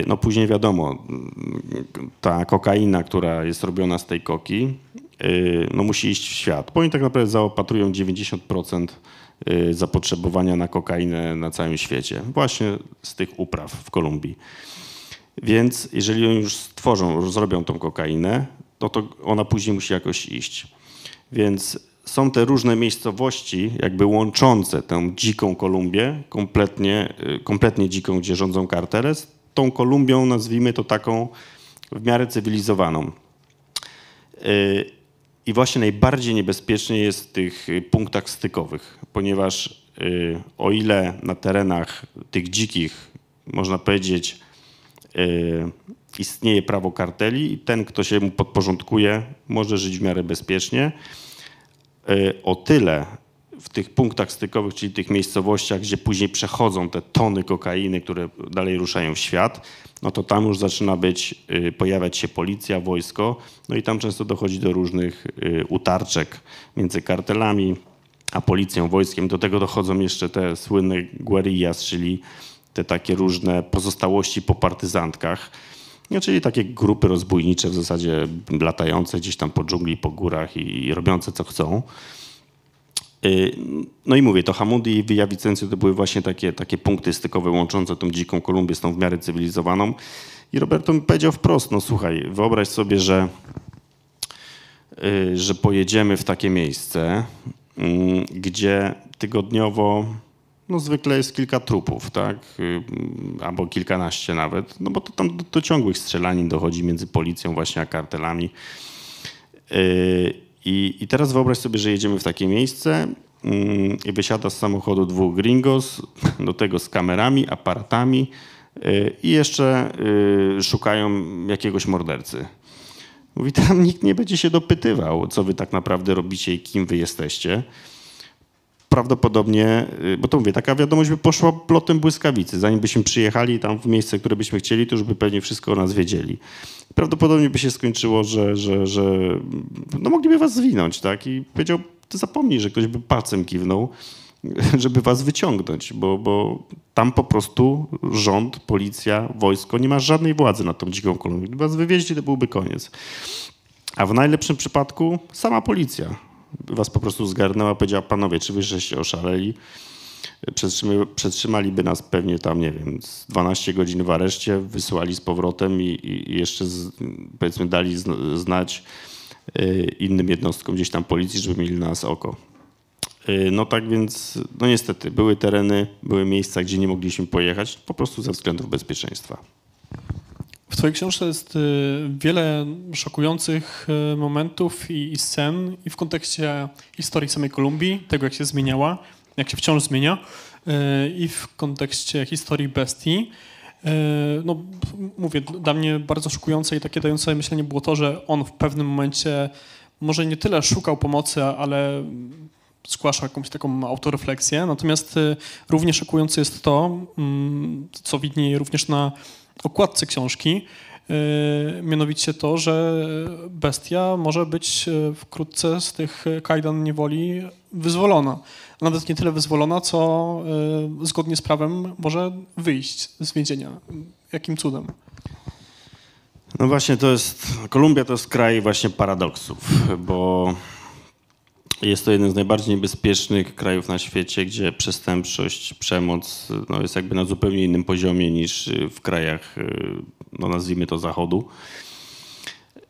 no później wiadomo, ta kokaina, która jest robiona z tej koki, no musi iść w świat, bo oni tak naprawdę zaopatrują 90% zapotrzebowania na kokainę na całym świecie. Właśnie z tych upraw w Kolumbii. Więc jeżeli oni już stworzą, już zrobią tą kokainę, no to ona później musi jakoś iść. Więc są te różne miejscowości, jakby łączące tę dziką Kolumbię, kompletnie, kompletnie dziką, gdzie rządzą kartele, z tą Kolumbią, nazwijmy to taką w miarę cywilizowaną. I właśnie najbardziej niebezpiecznie jest w tych punktach stykowych, ponieważ o ile na terenach tych dzikich, można powiedzieć, istnieje prawo karteli i ten, kto się mu podporządkuje, może żyć w miarę bezpiecznie. O tyle w tych punktach stykowych, czyli tych miejscowościach, gdzie później przechodzą te tony kokainy, które dalej ruszają w świat, no to tam już zaczyna być, pojawiać się policja, wojsko, no i tam często dochodzi do różnych utarczek między kartelami a policją, wojskiem. Do tego dochodzą jeszcze te słynne guerillas, czyli te takie różne pozostałości po partyzantkach, no, czyli takie grupy rozbójnicze w zasadzie latające gdzieś tam po dżungli, po górach i, i robiące co chcą. No i mówię, to Hamundi i Villa Vicencio to były właśnie takie, takie punkty stykowe łączące tą dziką Kolumbię z tą w miarę cywilizowaną. I Roberto mi powiedział wprost, no słuchaj, wyobraź sobie, że, że pojedziemy w takie miejsce, gdzie tygodniowo no zwykle jest kilka trupów, tak? Albo kilkanaście nawet, no bo to tam do, do ciągłych strzelanin dochodzi między policją właśnie a kartelami. I, I teraz wyobraź sobie, że jedziemy w takie miejsce i wysiada z samochodu dwóch gringos, do tego z kamerami, aparatami i jeszcze szukają jakiegoś mordercy. Mówi, tam nikt nie będzie się dopytywał, co wy tak naprawdę robicie i kim wy jesteście. Prawdopodobnie, y, bo to mówię, taka wiadomość by poszła plotem błyskawicy. Zanim byśmy przyjechali tam w miejsce, które byśmy chcieli, to już by pewnie wszystko o nas wiedzieli. Prawdopodobnie by się skończyło, że, że, że no mogliby was zwinąć, tak? I powiedział, zapomnij, że ktoś by palcem kiwnął, żeby was wyciągnąć, bo, bo tam po prostu rząd, policja, wojsko nie ma żadnej władzy nad tą dziką Kolumbią. Gdyby was wywieźli, to byłby koniec. A w najlepszym przypadku sama policja was po prostu zgarnęła, powiedziała, panowie, czy wy żeście oszaleli? Przetrzymy, przetrzymaliby nas pewnie tam, nie wiem, z 12 godzin w areszcie, wysłali z powrotem i, i jeszcze z, powiedzmy dali znać y, innym jednostkom gdzieś tam policji, żeby mieli na nas oko. Y, no tak więc, no niestety, były tereny, były miejsca, gdzie nie mogliśmy pojechać, po prostu ze względów bezpieczeństwa. W Twojej książce jest y, wiele szokujących y, momentów i, scen i w kontekście historii samej Kolumbii, tego jak się zmieniała, jak się wciąż zmienia i w kontekście historii bestii. No, mówię, dla mnie bardzo szokujące i takie dające myślenie było to, że on w pewnym momencie może nie tyle szukał pomocy, ale zgłaszał jakąś taką autorefleksję. Natomiast y, równie szokujące jest to, mm, co widnieje również na okładce książki, y, mianowicie to, że bestia może być y, wkrótce z tych kajdan niewoli wyzwolona. Nawet nie tyle wyzwolona, co zgodnie z prawem może wyjść z więzienia. Jakim cudem? No właśnie to jest, Kolumbia to jest kraj właśnie paradoksów, bo jest to jeden z najbardziej niebezpiecznych krajów na świecie, gdzie przestępczość, przemoc no, jest jakby na zupełnie innym poziomie niż w krajach, y, no, nazwijmy to, zachodu.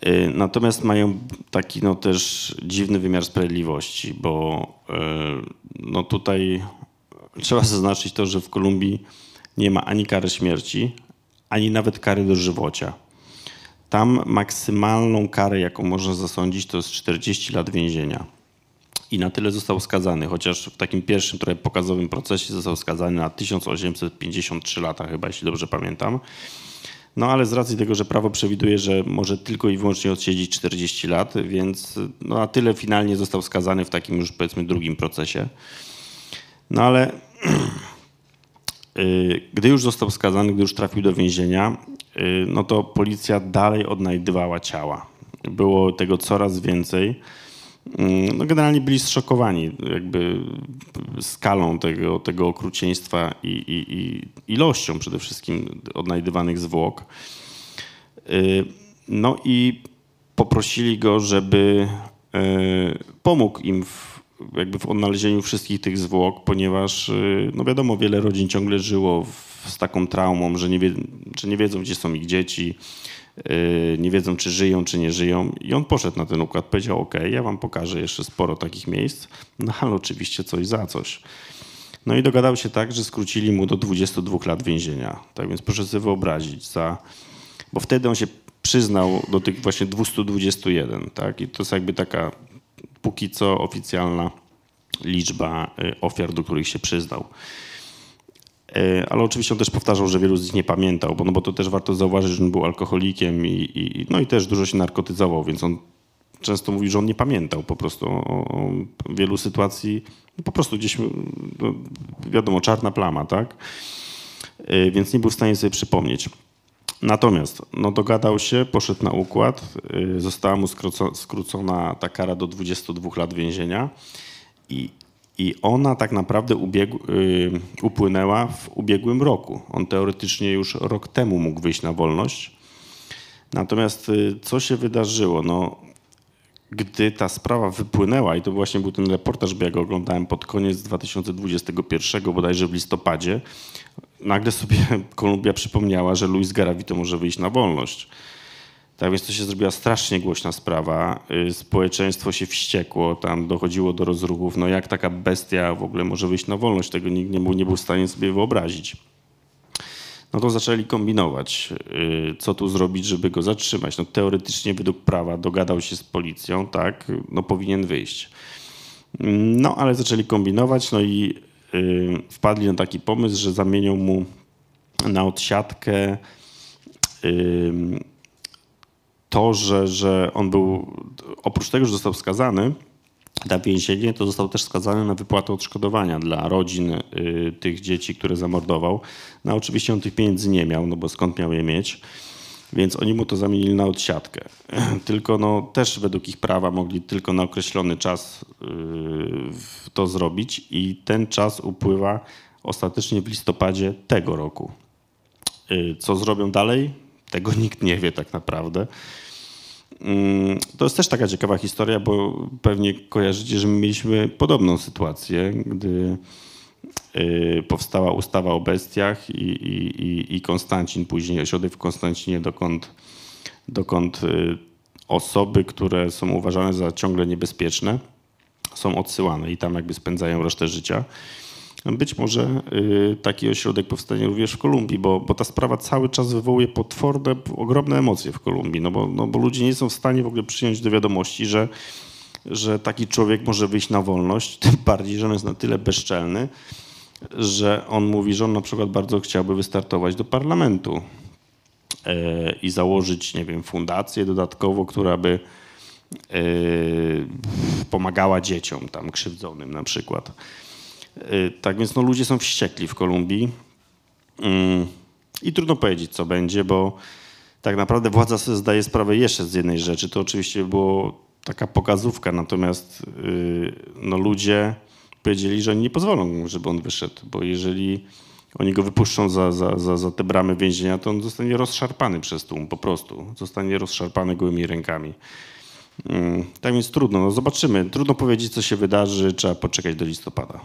Y, natomiast mają taki no, też dziwny wymiar sprawiedliwości, bo y, no, tutaj trzeba zaznaczyć to, że w Kolumbii nie ma ani kary śmierci, ani nawet kary dożywocia. Tam maksymalną karę, jaką można zasądzić, to jest 40 lat więzienia i na tyle został skazany, chociaż w takim pierwszym, trochę pokazowym procesie został skazany na 1853 lata chyba, jeśli dobrze pamiętam. No ale z racji tego, że prawo przewiduje, że może tylko i wyłącznie odsiedzieć 40 lat, więc no, na tyle finalnie został skazany w takim już powiedzmy drugim procesie. No ale y, gdy już został skazany, gdy już trafił do więzienia, y, no to policja dalej odnajdywała ciała. Było tego coraz więcej. Mm, no generalnie byli zszokowani jakby skalą tego, tego okrucieństwa i, i, i ilością przede wszystkim odnajdywanych zwłok. Y, no i poprosili go, żeby y, pomógł im w, jakby w odnalezieniu wszystkich tych zwłok, ponieważ y, no wiadomo, wiele rodzin ciągle żyło w, z taką traumą, że nie, wie, że nie wiedzą, gdzie są ich dzieci, nie wiedzą, czy żyją, czy nie żyją. I on poszedł na ten układ, powiedział: OK, ja wam pokażę jeszcze sporo takich miejsc, no ale oczywiście coś za coś. No i dogadał się tak, że skrócili mu do 22 lat więzienia. Tak więc proszę sobie wyobrazić, za, bo wtedy on się przyznał do tych właśnie 221, tak? I to jest jakby taka póki co oficjalna liczba y, ofiar, do których się przyznał. E, ale oczywiście on też powtarzał, że wielu z nich nie pamiętał, bo, no bo to też warto zauważyć, że on był alkoholikiem i, i, no i też dużo się narkotyzował, więc on często mówi, że on nie pamiętał po prostu o, o wielu sytuacji, no po prostu gdzieś, no wiadomo, czarna plama, tak? E, więc nie był w stanie sobie przypomnieć. Natomiast no, dogadał się, poszedł na układ, e, została mu skrócona ta kara do 22 lat więzienia i i ona tak naprawdę yy, upłynęła w ubiegłym roku. On teoretycznie już rok temu mógł wyjść na wolność. Natomiast yy, co się wydarzyło? No, gdy ta sprawa wypłynęła, i to właśnie był ten reportaż, bo ja go oglądałem pod koniec 2021, bodajże w listopadzie, nagle sobie Kolumbia przypomniała, że Luis Garavito może wyjść na wolność. Tak więc to się zrobiła strasznie głośna sprawa. Y, społeczeństwo się wściekło, tam dochodziło do rozruchów. No jak taka bestia w ogóle może wyjść na wolność? Tego nikt nie był, nie był w stanie sobie wyobrazić. No to zaczęli kombinować, y, co tu zrobić, żeby go zatrzymać. No teoretycznie według prawa dogadał się z policją, tak, no powinien wyjść. No ale zaczęli kombinować, no i y, wpadli na taki pomysł, że zamienią mu na odsiadkę to, że, że on był, oprócz tego, że został skazany na więzienie, to został też skazany na wypłatę odszkodowania dla rodzin y, tych dzieci, które zamordował. No oczywiście on tych pieniędzy nie miał, no bo skąd miał je mieć. Więc oni mu to zamienili na odsiadkę. Tylko no, też według ich prawa mogli tylko na określony czas yy, to zrobić i ten czas upływa ostatecznie w listopadzie tego roku. Yy, co zrobią dalej? Tego nikt nie wie tak naprawdę. Yy, to jest też taka ciekawa historia, bo pewnie kojarzycie, że my mieliśmy podobną sytuację, gdy Y, powstała ustawa o bestiach i, i, i Konstancin, później ośrodek w Konstancinie, dokąd, dokąd y, osoby, które są uważane za ciągle niebezpieczne, są odsyłane i tam jakby spędzają resztę życia. Być może y, taki ośrodek powstanie również w Kolumbii, bo, bo ta sprawa cały czas wywołuje potworne, ogromne emocje w Kolumbii, no bo, no bo ludzie nie są w stanie w ogóle przyjąć do wiadomości, że, że taki człowiek może wyjść na wolność, tym bardziej, że on jest na tyle bezczelny, że on mówi, że on na przykład bardzo chciałby wystartować do parlamentu e, i założyć, nie wiem, fundację dodatkowo, która by e, pomagała dzieciom tam krzywdzonym na przykład. E, tak więc no, ludzie są wściekli w Kolumbii mm, i trudno powiedzieć, co będzie, bo tak naprawdę władza sobie zdaje sprawę jeszcze z jednej rzeczy. To oczywiście było taka pokazówka, natomiast no, ludzie powiedzieli, że oni nie pozwolą, żeby on wyszedł, bo jeżeli oni go wypuszczą za, za, za, za te bramy więzienia, to on zostanie rozszarpany przez tłum, po prostu. Zostanie rozszarpany gołymi rękami. Mm, tak więc trudno, no zobaczymy. Trudno powiedzieć, co się wydarzy, trzeba poczekać do listopada.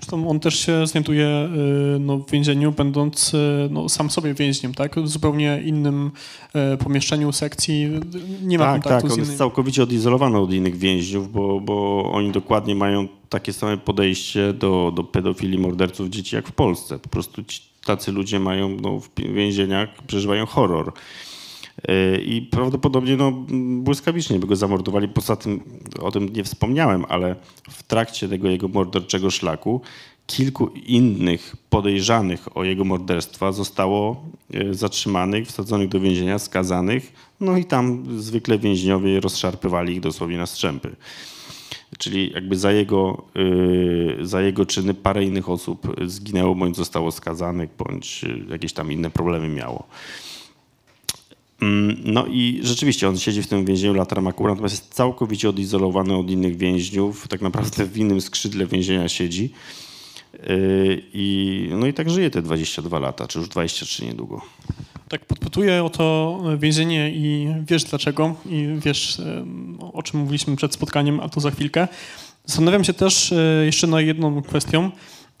Zresztą on też się znajduje y, no, w więzieniu, będąc y, no, sam sobie więźniem, tak? W zupełnie innym y, pomieszczeniu, sekcji. Nie ma tak, kontaktu tak, z on jest całkowicie odizolowany od innych więźniów, bo, bo oni dokładnie mają takie same podejście do, do pedofilii, morderców dzieci jak w Polsce. Po prostu ci, tacy ludzie mają no, w więzieniach, przeżywają horror. I prawdopodobnie no, błyskawicznie by go zamordowali. Poza tym, o tym nie wspomniałem, ale w trakcie tego jego morderczego szlaku kilku innych podejrzanych o jego morderstwa zostało e, zatrzymanych, wsadzonych do więzienia, skazanych. No i tam zwykle więźniowie rozszarpywali ich dosłownie na strzępy. Czyli jakby za jego, e, za jego czyny parę innych osób zginęło, bądź zostało skazanych, bądź jakieś tam inne problemy miało. Mm, no i rzeczywiście on siedzi w tym więzieniu Latarmakura, natomiast jest całkowicie odizolowany od innych więźniów. Tak naprawdę w innym skrzydle więzienia siedzi. Yy, I, no i tak żyje te 22 lata, czy już 23 niedługo. Tak podpytuję o to więzienie i wiesz dlaczego i wiesz o czym mówiliśmy przed spotkaniem, a to za chwilkę. Zastanawiam się też e, jeszcze na jedną kwestią,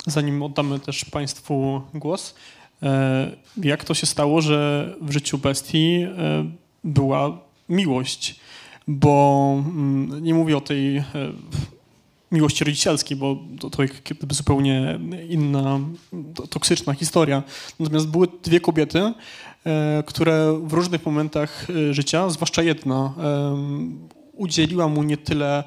zanim oddamy też Państwu głos. E, jak to się stało, że w życiu bestii e, była miłość? Bo mm, nie mówię o tej e, miłości rodzicielskiej, bo to, to zupełnie inna, toksyczna historia. Natomiast były dwie kobiety, które w różnych momentach życia, zwłaszcza jedna, udzieliła mu nie tyle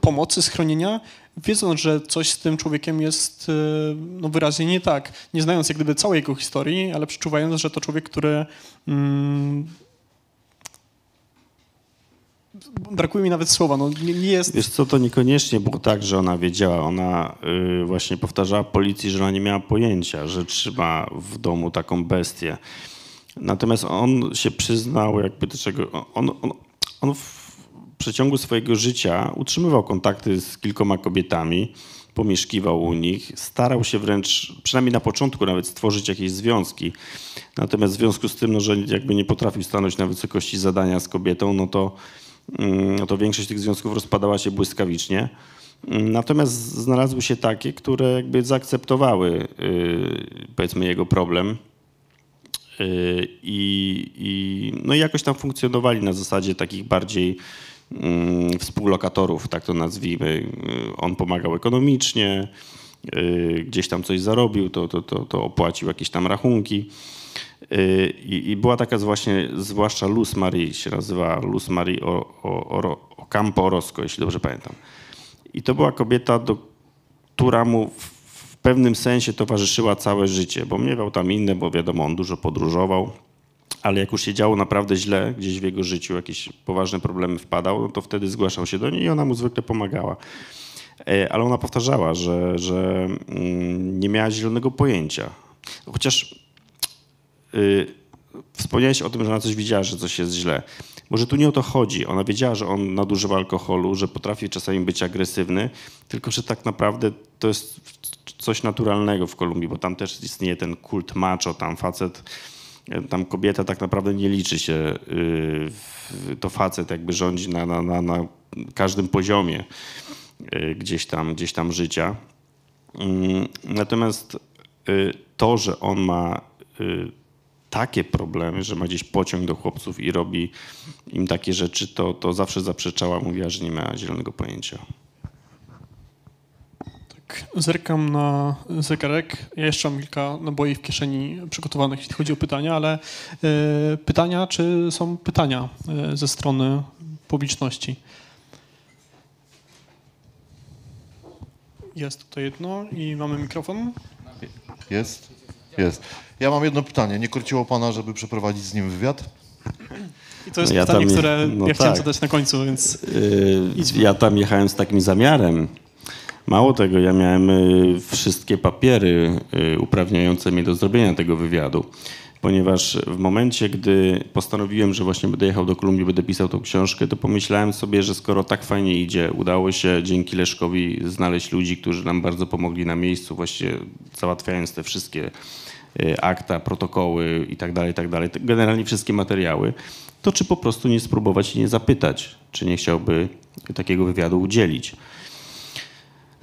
pomocy, schronienia, wiedząc, że coś z tym człowiekiem jest e, no, wyraźnie nie tak, nie znając jak gdyby całej jego historii, ale przeczuwając, że to człowiek, który mm, brakuje mi nawet słowa, no nie, jest... Wiesz co, to niekoniecznie było tak, że ona wiedziała. Ona y, właśnie powtarzała policji, że ona nie miała pojęcia, że trzyma w domu taką bestię. Natomiast on się przyznał jakby do czego... On, on, on przeciągu swojego życia utrzymywał kontakty z kilkoma kobietami, pomieszkiwał u nich, starał się wręcz, przynajmniej na początku nawet stworzyć jakieś związki. Natomiast w związku z tym, no, że jakby nie potrafił stanąć na wysokości zadania z kobietą, no to, mm, no to większość tych związków rozpadała się błyskawicznie. Natomiast znalazły się takie, które jakby zaakceptowały yy, powiedzmy jego problem yy, i, i, no i jakoś tam funkcjonowali na zasadzie takich bardziej współlokatorów, tak to nazwijmy. Y, on pomagał ekonomicznie, y, gdzieś tam coś zarobił, to, to, to, to opłacił jakieś tam rachunki. Y, I, I, była taka właśnie, zwłaszcza Luz Marie, się nazywa Luz Marie Ocampo Orozco, jeśli dobrze pamiętam. I to była kobieta, do, która mu w pewnym sensie towarzyszyła całe życie, bo miewał tam inne, bo wiadomo, on dużo podróżował, ale jak już się działo naprawdę źle gdzieś w jego życiu, jakieś poważne problemy wpadał, no to wtedy zgłaszał się do niej i ona mu zwykle pomagała. E, ale ona powtarzała, że, że mm, nie miała zielonego pojęcia. Chociaż yy, wspomniałeś o tym, że ona coś widziała, że coś jest źle. Może tu nie o to chodzi. Ona wiedziała, że on nadużywa alkoholu, że potrafi czasami być agresywny, tylko że tak naprawdę to jest coś naturalnego w Kolumbii, bo tam też istnieje ten kult macho, tam facet, tam kobieta tak naprawdę nie liczy się, yy, to facet jakby rządzi na, na, na, na każdym poziomie yy, gdzieś tam, gdzieś tam życia. Yy, natomiast y, to, że on ma y, takie problemy, że ma gdzieś pociąg do chłopców i robi im takie rzeczy, to, to zawsze zaprzeczała, mówiła, że nie ma zielonego pojęcia. Tak, zerkam na zegarek. Ja jeszcze mam kilka naboi w kieszeni przygotowanych, jeśli chodzi o pytania, ale y, pytania, czy są pytania y, ze strony publiczności? Jest tutaj jedno i mamy mikrofon. Jest? Jest. Ja mam jedno pytanie. Nie korciło pana, żeby przeprowadzić z nim wywiad? I to jest No ja pytanie, tam które no ja chciałem tak. zadać na końcu, więc Yy, ja tam jechałem z takim zamiarem. Mało tego, ja miałem y, wszystkie papiery y, uprawniające mnie do zrobienia tego wywiadu. Ponieważ w momencie, gdy postanowiłem, że właśnie będę jechał do Kolumbii, będę pisał tą książkę, to pomyślałem sobie, że skoro tak fajnie idzie, udało się dzięki Leszkowi znaleźć ludzi, którzy nam bardzo pomogli na miejscu, właśnie załatwiając te wszystkie y, akta, protokoły i tak dalej, i tak generalnie wszystkie materiały, to czy po prostu nie spróbować i nie zapytać, czy nie chciałby takiego wywiadu udzielić.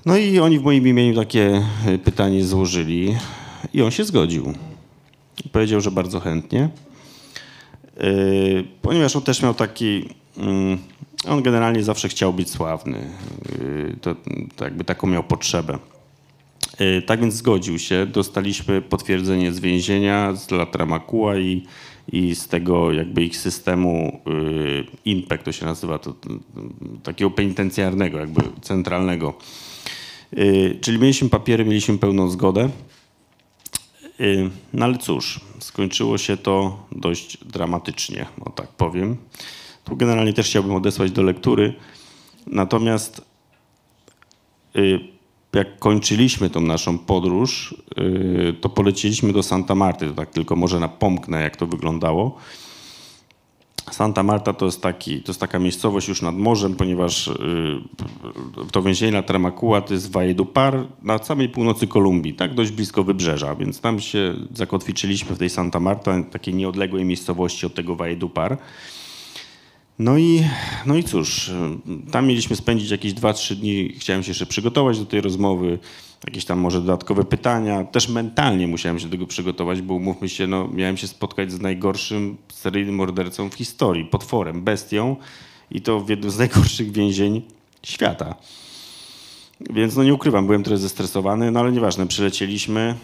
No i oni w moim imieniu takie y, pytanie złożyli i on się zgodził. Powiedział, że bardzo chętnie, Yy, ponieważ on też miał taki, mm, on generalnie zawsze chciał być sławny, Yy, to, jakby taką miał potrzebę. Tak więc zgodził się. Dostaliśmy potwierdzenie z więzienia, z Latramakuła i, i z tego jakby ich systemu yy, INPEC to się nazywa, to, to, takiego penitencjarnego, jakby centralnego. Yy, Czyli mieliśmy papiery, mieliśmy pełną zgodę. Yy, No ale cóż, skończyło się to dość dramatycznie, o tak powiem. Tu generalnie też chciałbym odesłać do lektury. Natomiast y, jak kończyliśmy tą naszą podróż, y, to polecieliśmy do Santa Marty. To tak tylko może napomknę, jak to wyglądało. Santa Marta to jest, taki, to jest taka miejscowość już nad morzem, ponieważ y, to więzienie na Tramacuła to jest Valledupar na samej północy Kolumbii, tak dość blisko wybrzeża, więc tam się zakotwiczyliśmy w tej Santa Marta, takiej nieodległej miejscowości od tego Valledupar. No i, no i cóż, y, tam mieliśmy spędzić jakieś 2-3 dni. Chciałem się jeszcze przygotować do tej rozmowy, jakieś tam może dodatkowe pytania. Też mentalnie musiałem się do tego przygotować, bo umówmy się, no, miałem się spotkać z najgorszym seryjnym mordercą w historii, potworem, bestią i to w jednym z najgorszych więzień świata. Więc no nie ukrywam, byłem trochę zestresowany, no ale nieważne, przylecieliśmy.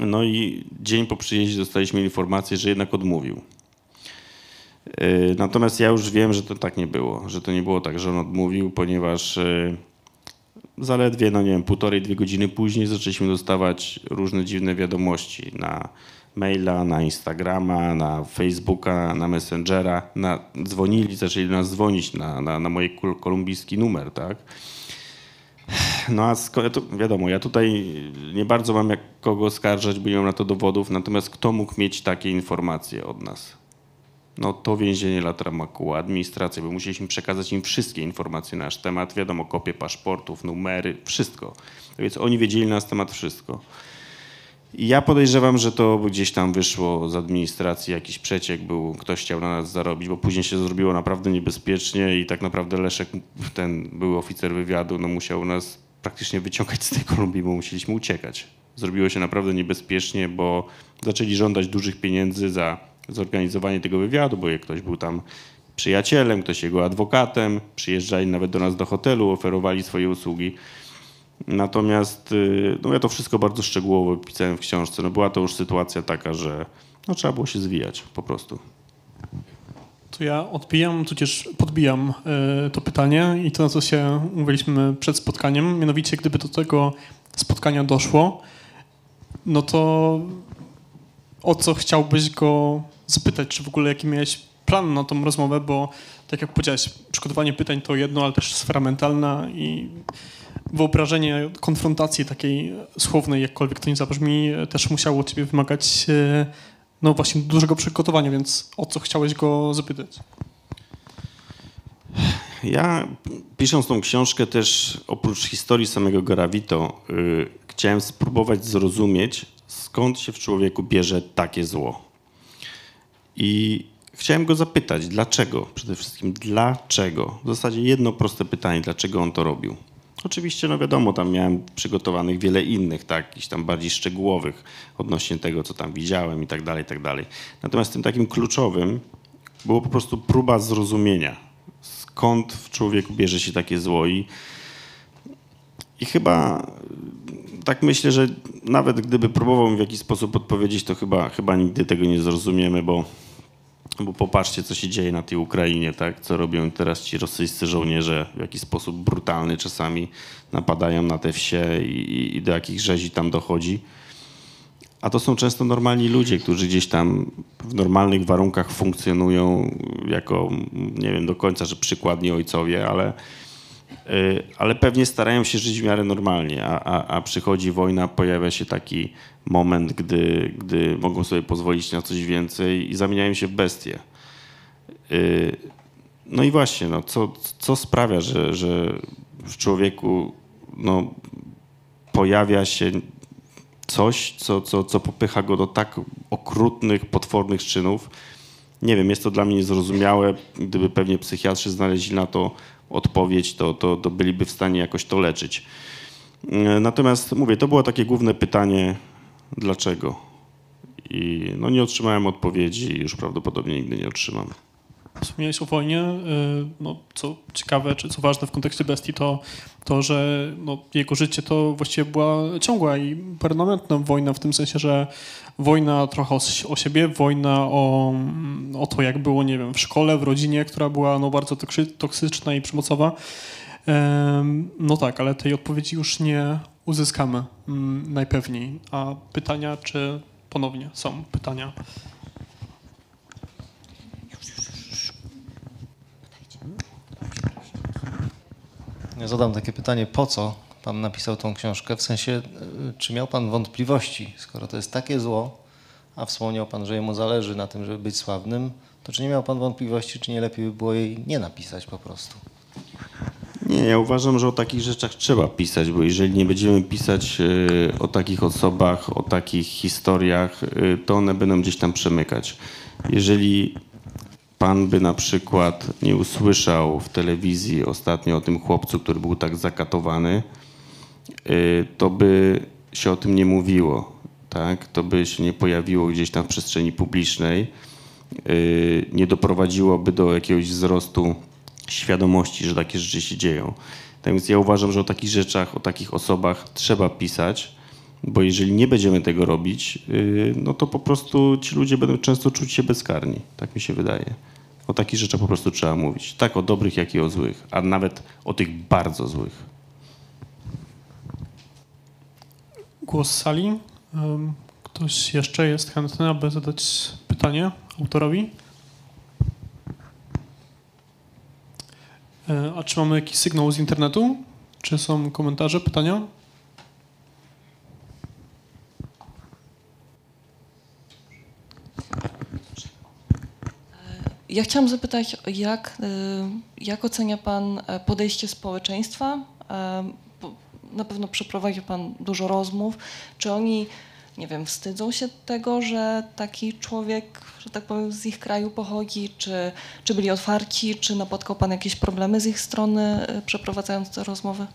No i dzień po przyjeździe dostaliśmy informację, że jednak odmówił. Yy, Natomiast ja już wiem, że to tak nie było, że to nie było tak, że on odmówił, ponieważ yy, zaledwie, no nie wiem, półtorej, dwie godziny później zaczęliśmy dostawać różne dziwne wiadomości na maila, na Instagrama, na Facebooka, na Messengera. Na, dzwonili, zaczęli do nas dzwonić na, na, na mój kol- kolumbijski numer, tak? No a sko- tu, wiadomo, ja tutaj nie bardzo mam jak kogo oskarżać, bo nie mam na to dowodów, natomiast kto mógł mieć takie informacje od nas? No to więzienie Latramakuła, administracja, bo musieliśmy przekazać im wszystkie informacje na nasz temat, wiadomo, kopie paszportów, numery, wszystko. Więc oni wiedzieli na temat wszystko. I ja podejrzewam, że to gdzieś tam wyszło z administracji, jakiś przeciek był, ktoś chciał na nas zarobić, bo później się zrobiło naprawdę niebezpiecznie i tak naprawdę Leszek, ten był oficer wywiadu, no musiał nas praktycznie wyciągać z tej Kolumbii, bo musieliśmy uciekać. Zrobiło się naprawdę niebezpiecznie, bo zaczęli żądać dużych pieniędzy za zorganizowanie tego wywiadu, bo ktoś był tam przyjacielem, ktoś jego adwokatem, przyjeżdżali nawet do nas do hotelu, oferowali swoje usługi. Natomiast y, no ja to wszystko bardzo szczegółowo pisałem w książce. No była to już sytuacja taka, że no trzeba było się zwijać po prostu. To ja odbijam, tudzież podbijam e, to pytanie i to, na co się umówiliśmy przed spotkaniem. Mianowicie, gdyby do tego spotkania doszło, no to o co chciałbyś go zapytać, czy w ogóle jaki miałeś plan na tą rozmowę, bo tak jak powiedziałeś, przygotowanie pytań to jedno, ale też sfera mentalna i wyobrażenie konfrontacji takiej słownej, jakkolwiek to nie zabrzmi, też musiało ciebie wymagać e, no właśnie dużego przygotowania, więc o co chciałeś go zapytać? Ja pisząc tą książkę też oprócz historii samego Garavito y, chciałem spróbować zrozumieć skąd się w człowieku bierze takie zło. I chciałem go zapytać, dlaczego? Przede wszystkim dlaczego? W zasadzie jedno proste pytanie, dlaczego on to robił. Oczywiście, no wiadomo, tam miałem przygotowanych wiele innych, tak, jakichś tam bardziej szczegółowych odnośnie tego, co tam widziałem i tak dalej, i tak dalej. Natomiast tym takim kluczowym było po prostu próba zrozumienia, skąd w człowieku bierze się takie zło i, i chyba tak myślę, że nawet gdyby próbował mi w jakiś sposób odpowiedzieć, to chyba, chyba nigdy tego nie zrozumiemy, bo, bo popatrzcie, co się dzieje na tej Ukrainie, tak? Co robią teraz ci rosyjscy żołnierze, w jaki sposób brutalny czasami napadają na te wsie i, i do jakich rzezi tam dochodzi. A to są często normalni ludzie, którzy gdzieś tam w normalnych warunkach funkcjonują jako, nie wiem do końca, że przykładni ojcowie, ale, ale pewnie starają się żyć w miarę normalnie, a, a, a przychodzi wojna, pojawia się taki moment, gdy, gdy mogą sobie pozwolić na coś więcej i zamieniają się w bestie. Y, No i właśnie, no, co, co sprawia, że, że w człowieku no, pojawia się coś, co, co, co popycha go do tak okrutnych, potwornych czynów. Nie wiem, jest to dla mnie niezrozumiałe. Gdyby pewnie psychiatrzy znaleźli na to odpowiedź, to, to, to byliby w stanie jakoś to leczyć. E, Natomiast mówię, to było takie główne pytanie, dlaczego? I no nie otrzymałem odpowiedzi i już prawdopodobnie nigdy nie otrzymam. Wspomniałeś o wojnie. y, No, co ciekawe, czy co ważne w kontekście bestii, to to, że no, jego życie to właściwie była ciągła i permanentna wojna, w tym sensie, że wojna trochę o, o siebie, wojna o, o to, jak było, nie wiem, w szkole, w rodzinie, która była no, bardzo toksy- toksyczna i przemocowa. Em, No tak, ale tej odpowiedzi już nie uzyskamy mm, najpewniej. A pytania, czy ponownie są pytania? Ja zadam takie pytanie, po co pan napisał tą książkę? W sensie, y, czy miał pan wątpliwości, skoro to jest takie zło, a wspomniał pan, że jemu zależy na tym, żeby być sławnym, to czy nie miał pan wątpliwości, czy nie lepiej by było jej nie napisać po prostu? Nie, ja uważam, że o takich rzeczach trzeba pisać, bo jeżeli nie będziemy pisać e, o takich osobach, o takich historiach, e, to one będą gdzieś tam przemykać. Jeżeli pan by na przykład nie usłyszał w telewizji ostatnio o tym chłopcu, który był tak zakatowany, e, to by się o tym nie mówiło, tak? To by się nie pojawiło gdzieś tam w przestrzeni publicznej, y, nie doprowadziłoby do jakiegoś wzrostu świadomości, że takie rzeczy się dzieją. Tak więc ja uważam, że o takich rzeczach, o takich osobach trzeba pisać, bo jeżeli nie będziemy tego robić, y, no to po prostu ci ludzie będą często czuć się bezkarni. Tak mi się wydaje. O takich rzeczach po prostu trzeba mówić. Tak o dobrych, jak i o złych, a nawet o tych bardzo złych. Głos z sali. Ktoś jeszcze jest chętny, aby zadać pytanie autorowi? E, A czy mamy jakiś sygnał z internetu? Czy są komentarze, pytania? Ja chciałam zapytać, jak, y, jak ocenia Pan e, podejście społeczeństwa? E, Na pewno przeprowadził Pan dużo rozmów. Czy oni, nie wiem, wstydzą się tego, że taki człowiek, że tak powiem, z ich kraju pochodzi? Czy, czy byli otwarci? Czy napotkał Pan jakieś problemy z ich strony, y, przeprowadzając te rozmowy?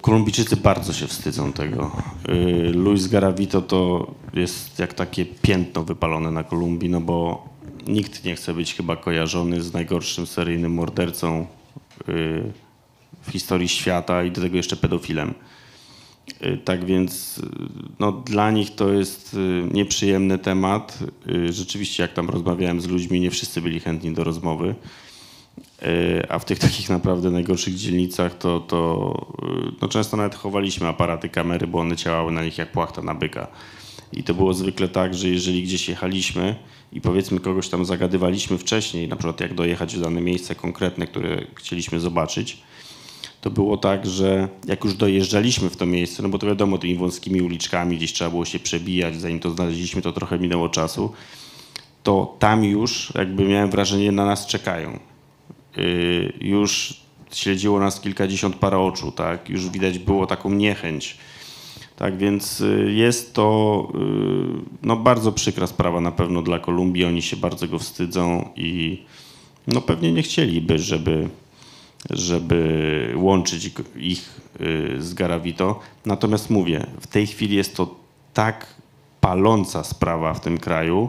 Kolumbijczycy bardzo się wstydzą tego. Luis Garavito to jest jak takie piętno wypalone na Kolumbii, no bo nikt nie chce być chyba kojarzony z najgorszym seryjnym mordercą yy, w historii świata i do tego jeszcze pedofilem. Yy, Tak więc yy, no, dla nich to jest nieprzyjemny temat. Rzeczywiście jak tam rozmawiałem z ludźmi, nie wszyscy byli chętni do rozmowy. A w tych takich naprawdę najgorszych dzielnicach to, to no często nawet chowaliśmy aparaty kamery, bo one działały na nich jak płachta na byka. I to było zwykle tak, że jeżeli gdzieś jechaliśmy i powiedzmy kogoś tam zagadywaliśmy wcześniej, na przykład jak dojechać w dane miejsce konkretne, które chcieliśmy zobaczyć, to było tak, że jak już dojeżdżaliśmy w to miejsce, no bo to wiadomo, tymi wąskimi uliczkami gdzieś trzeba było się przebijać, zanim to znaleźliśmy, to trochę minęło czasu, to tam już jakby miałem wrażenie, na nas czekają. Yy, już śledziło nas kilkadziesiąt para oczu, tak? Już widać było taką niechęć. Tak więc y, jest to y, no, bardzo przykra sprawa na pewno dla Kolumbii. Oni się bardzo go wstydzą i no, pewnie nie chcieliby, żeby, żeby łączyć ich y, z Garavito. Natomiast mówię, w tej chwili jest to tak paląca sprawa w tym kraju,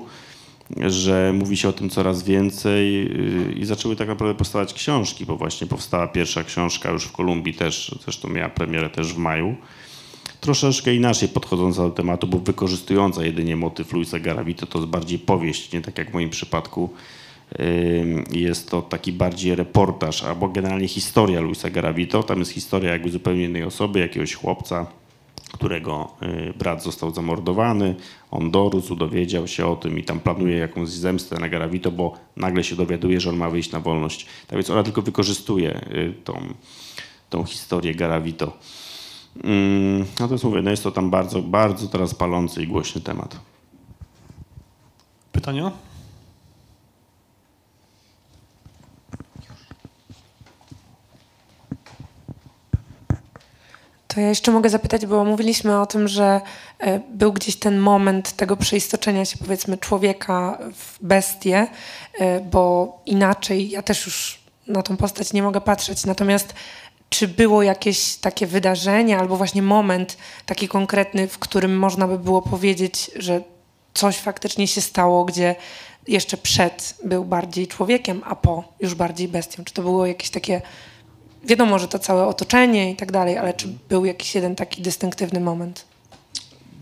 że mówi się o tym coraz więcej i zaczęły tak naprawdę powstawać książki, bo właśnie powstała pierwsza książka już w Kolumbii też, zresztą miała premierę też w maju. Troszeczkę inaczej podchodząca do tematu, bo wykorzystująca jedynie motyw Luisa Garavito, to jest bardziej powieść, nie tak jak w moim przypadku. Jest to taki bardziej reportaż, albo generalnie historia Luisa Garavito. Tam jest historia jakby zupełnie innej osoby, jakiegoś chłopca, którego y, brat został zamordowany. On dorósł, dowiedział się o tym i tam planuje jakąś zemstę na Garavito, bo nagle się dowiaduje, że on ma wyjść na wolność. Tak więc ona tylko wykorzystuje y, tą, tą historię Garavito. Mm, Natomiast mówię, no jest to tam bardzo, bardzo teraz palący i głośny temat. Pytania? To ja jeszcze mogę zapytać, bo mówiliśmy o tym, że e, był gdzieś ten moment tego przeistoczenia się powiedzmy człowieka w bestię, e, bo inaczej ja też już na tą postać nie mogę patrzeć. Natomiast czy było jakieś takie wydarzenie albo właśnie moment taki konkretny, w którym można by było powiedzieć, że coś faktycznie się stało, gdzie jeszcze przed był bardziej człowiekiem, a po już bardziej bestią? Czy to było jakieś takie wiadomo, że to całe otoczenie i tak dalej, ale czy był jakiś jeden taki dystynktywny moment?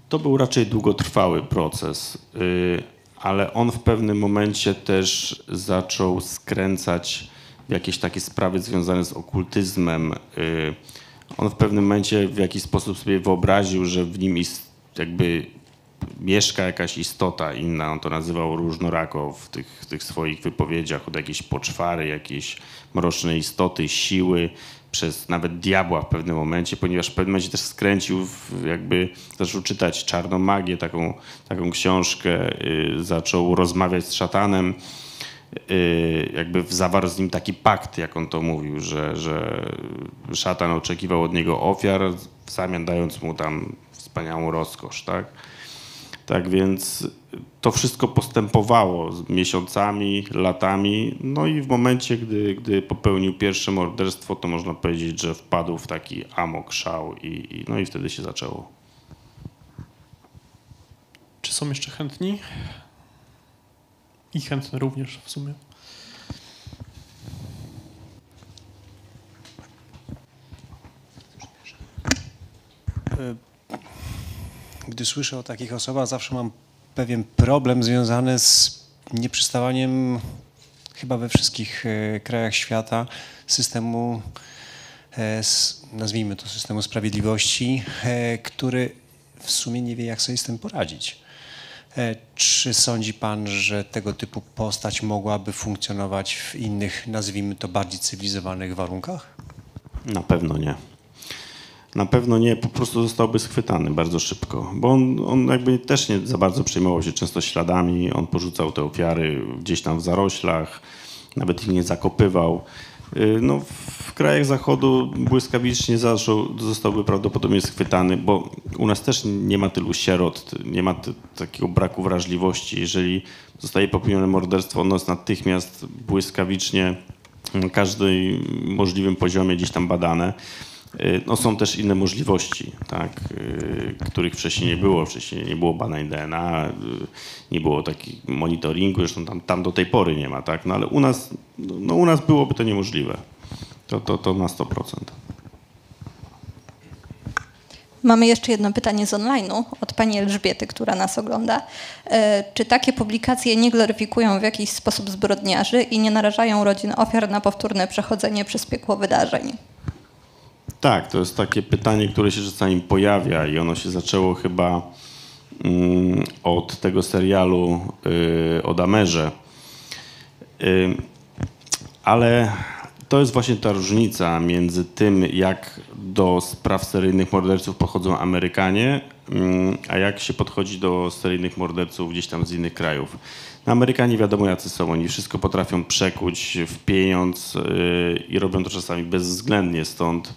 To był raczej długotrwały proces, y, ale on w pewnym momencie też zaczął skręcać jakieś takie sprawy związane z okultyzmem. Y, On w pewnym momencie w jakiś sposób sobie wyobraził, że w nim ist, jakby mieszka jakaś istota inna, on to nazywał różnorako w tych, w tych swoich wypowiedziach, od jakiejś poczwary, jakiejś mrocznej istoty, siły, przez nawet diabła w pewnym momencie, ponieważ w pewnym momencie też skręcił, w, jakby zaczął czytać czarną magię, taką, taką książkę, y, zaczął rozmawiać z szatanem, jakby zawarł z nim taki pakt, jak on to mówił, że, że szatan oczekiwał od niego ofiar, w zamian dając mu tam wspaniałą rozkosz, tak? Tak więc to wszystko postępowało z miesiącami, latami. No i w momencie, gdy, gdy popełnił pierwsze morderstwo, to można powiedzieć, że wpadł w taki amok, szał i, i, no i wtedy się zaczęło. Czy są jeszcze chętni? I chętne również w sumie. Gdy słyszę o takich osobach, zawsze mam pewien problem związany z nieprzystawaniem chyba we wszystkich e, krajach świata systemu, e, nazwijmy to systemu sprawiedliwości, e, który w sumie nie wie, jak sobie z tym poradzić. E, Czy sądzi pan, że tego typu postać mogłaby funkcjonować w innych, nazwijmy to bardziej cywilizowanych warunkach? Na pewno nie. Na pewno nie, po prostu zostałby schwytany bardzo szybko, bo on, on jakby też nie za bardzo przejmował się często śladami, on porzucał te ofiary gdzieś tam w zaroślach, nawet ich nie zakopywał. Y, No, w krajach zachodu błyskawicznie zaczął, zostałby prawdopodobnie schwytany, bo u nas też nie ma tylu sierot, nie ma takiego braku wrażliwości. Jeżeli zostaje popełnione morderstwo, ono jest natychmiast błyskawicznie na każdym możliwym poziomie gdzieś tam badane. Y, No, są też inne możliwości, tak, y, których wcześniej nie było. Wcześniej nie było badań DNA, y, nie było takich monitoringu, zresztą tam, tam do tej pory nie ma, tak, no ale u nas, no, u nas byłoby to niemożliwe. To, to, to na 100%. Mamy jeszcze jedno pytanie z online'u od pani Elżbiety, która nas ogląda. Czy takie publikacje nie gloryfikują w jakiś sposób zbrodniarzy i nie narażają rodzin ofiar na powtórne przechodzenie przez piekło wydarzeń? Tak, to jest takie pytanie, które się czasami pojawia i ono się zaczęło chyba mm, od tego serialu y, o Damerze. Y, ale to jest właśnie ta różnica między tym, jak do spraw seryjnych morderców podchodzą Amerykanie, mm, a jak się podchodzi do seryjnych morderców gdzieś tam z innych krajów. No, Amerykanie wiadomo jacy są, oni wszystko potrafią przekuć w pieniądz yy, i robią to czasami bezwzględnie, stąd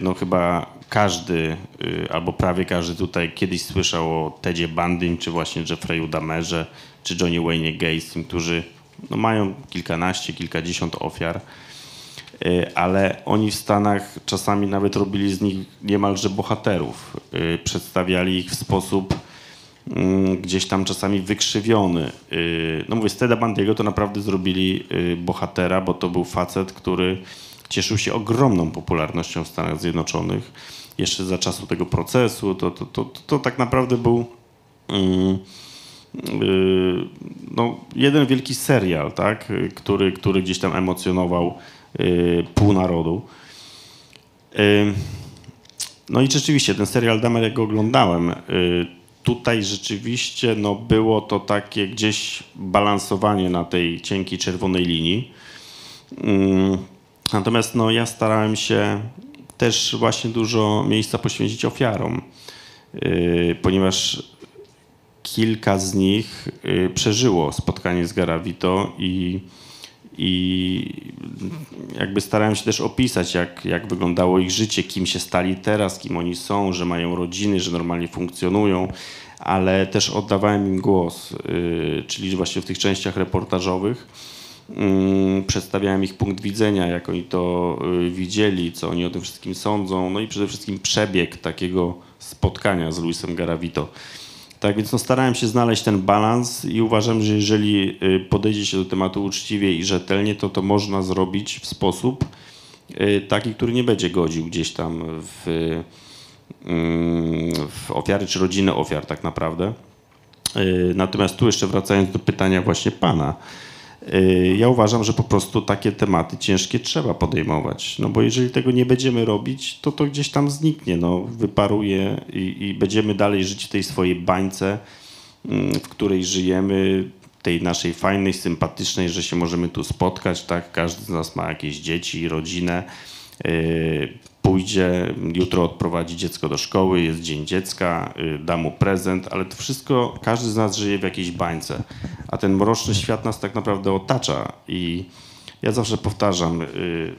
no chyba każdy yy, albo prawie każdy tutaj kiedyś słyszał o Tedzie Bandym, czy właśnie Jeffrey'u Damerze, czy Johnny Wayne Gacy, którzy no, mają kilkanaście, kilkadziesiąt ofiar, y, ale oni w Stanach czasami nawet robili z nich niemalże bohaterów. Y, Przedstawiali ich w sposób mm, gdzieś tam czasami wykrzywiony. Y, No mówię, z Teda Bandiego to naprawdę zrobili y, bohatera, bo to był facet, który cieszył się ogromną popularnością w Stanach Zjednoczonych. Jeszcze za czasu tego procesu, to, to, to, to, tak naprawdę był mm, y, no, jeden wielki serial, tak, który, który gdzieś tam emocjonował y, pół narodu. Y, No i rzeczywiście, ten serial Damer, jak go oglądałem, tutaj rzeczywiście no, było to takie gdzieś balansowanie na tej cienkiej czerwonej linii. Natomiast no, ja starałem się też właśnie dużo miejsca poświęcić ofiarom, y, ponieważ kilka z nich y, przeżyło spotkanie z Garavito i, i jakby starałem się też opisać, jak, jak wyglądało ich życie, kim się stali teraz, kim oni są, że mają rodziny, że normalnie funkcjonują, ale też oddawałem im głos, y, czyli właśnie w tych częściach reportażowych. Mm, Przedstawiałem ich punkt widzenia, jak oni to y, widzieli, co oni o tym wszystkim sądzą, no i przede wszystkim przebieg takiego spotkania z Luisem Garavito. Tak więc no, starałem się znaleźć ten balans i uważam, że jeżeli y, podejdzie się do tematu uczciwie i rzetelnie, to to można zrobić w sposób y, taki, który nie będzie godził gdzieś tam w, mm, w ofiary czy rodziny ofiar tak naprawdę. Natomiast tu jeszcze wracając do pytania właśnie pana, ja uważam, że po prostu takie tematy ciężkie trzeba podejmować. No bo jeżeli tego nie będziemy robić, to to gdzieś tam zniknie, no, wyparuje i, i będziemy dalej żyć w tej swojej bańce, mm, w której żyjemy, tej naszej fajnej, sympatycznej, że się możemy tu spotkać, tak? Każdy z nas ma jakieś dzieci, rodzinę. Pójdzie, jutro odprowadzi dziecko do szkoły, jest dzień dziecka, yy, da mu prezent, ale to wszystko, każdy z nas żyje w jakiejś bańce, a ten mroczny świat nas tak naprawdę otacza i ja zawsze powtarzam, yy,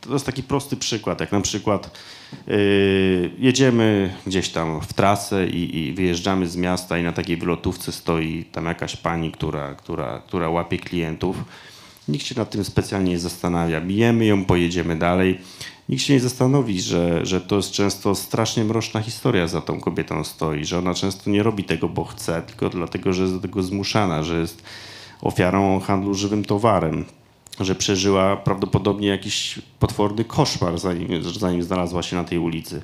to jest taki prosty przykład, jak na przykład yy, jedziemy gdzieś tam w trasę i, i wyjeżdżamy z miasta i na takiej wylotówce stoi tam jakaś pani, która, która, która łapie klientów. Nikt się nad tym specjalnie nie zastanawia. Bijemy ją, pojedziemy dalej. Nikt się nie zastanowi, że, że to jest często strasznie mroczna historia za tą kobietą stoi, że ona często nie robi tego, bo chce, tylko dlatego, że jest do tego zmuszana, że jest ofiarą handlu żywym towarem, że przeżyła prawdopodobnie jakiś potworny koszmar, zanim, zanim znalazła się na tej ulicy.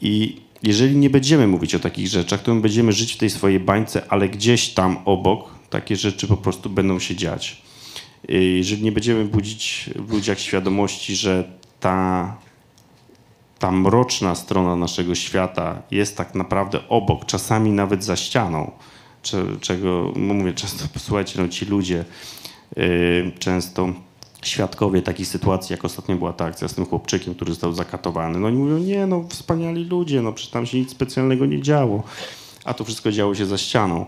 I jeżeli nie będziemy mówić o takich rzeczach, to my będziemy żyć w tej swojej bańce, ale gdzieś tam obok takie rzeczy po prostu będą się dziać. Y, Jeżeli nie będziemy budzić w ludziach świadomości, że ta, ta mroczna strona naszego świata jest tak naprawdę obok, czasami nawet za ścianą, cze- czego no mówię często, posłuchajcie, no ci ludzie y, często świadkowie takich sytuacji, jak ostatnio była ta akcja z tym chłopczykiem, który został zakatowany. No oni mówią, nie no, wspaniali ludzie, no przecież tam się nic specjalnego nie działo, a to wszystko działo się za ścianą.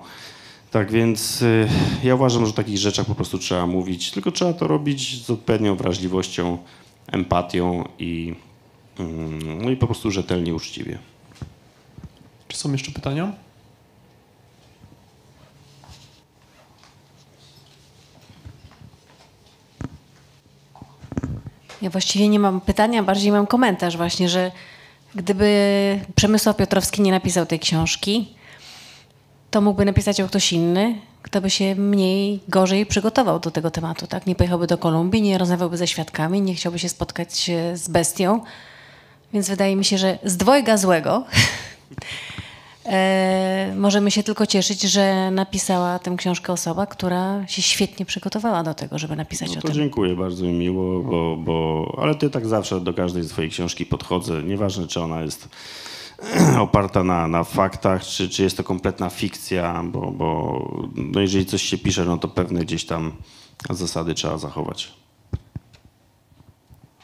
Tak więc y, ja uważam, że o takich rzeczach po prostu trzeba mówić, tylko trzeba to robić z odpowiednią wrażliwością, empatią i, mm, no i po prostu rzetelnie, uczciwie. Czy są jeszcze pytania? Ja właściwie nie mam pytania, bardziej mam komentarz właśnie, że gdyby Przemysław Piotrowski nie napisał tej książki, to mógłby napisać ją ktoś inny, kto by się mniej, gorzej przygotował do tego tematu, tak? Nie pojechałby do Kolumbii, nie rozmawiałby ze świadkami, nie chciałby się spotkać e, z bestią. Więc wydaje mi się, że z dwojga złego e, możemy się tylko cieszyć, że napisała tę książkę osoba, która się świetnie przygotowała do tego, żeby napisać No o to tym. dziękuję, bardzo mi miło, bo, bo, ale ty tak zawsze do każdej swojej książki podchodzę, nieważne czy ona jest oparta na, na faktach, czy, czy jest to kompletna fikcja, bo, bo no jeżeli coś się pisze, no to pewne gdzieś tam zasady trzeba zachować.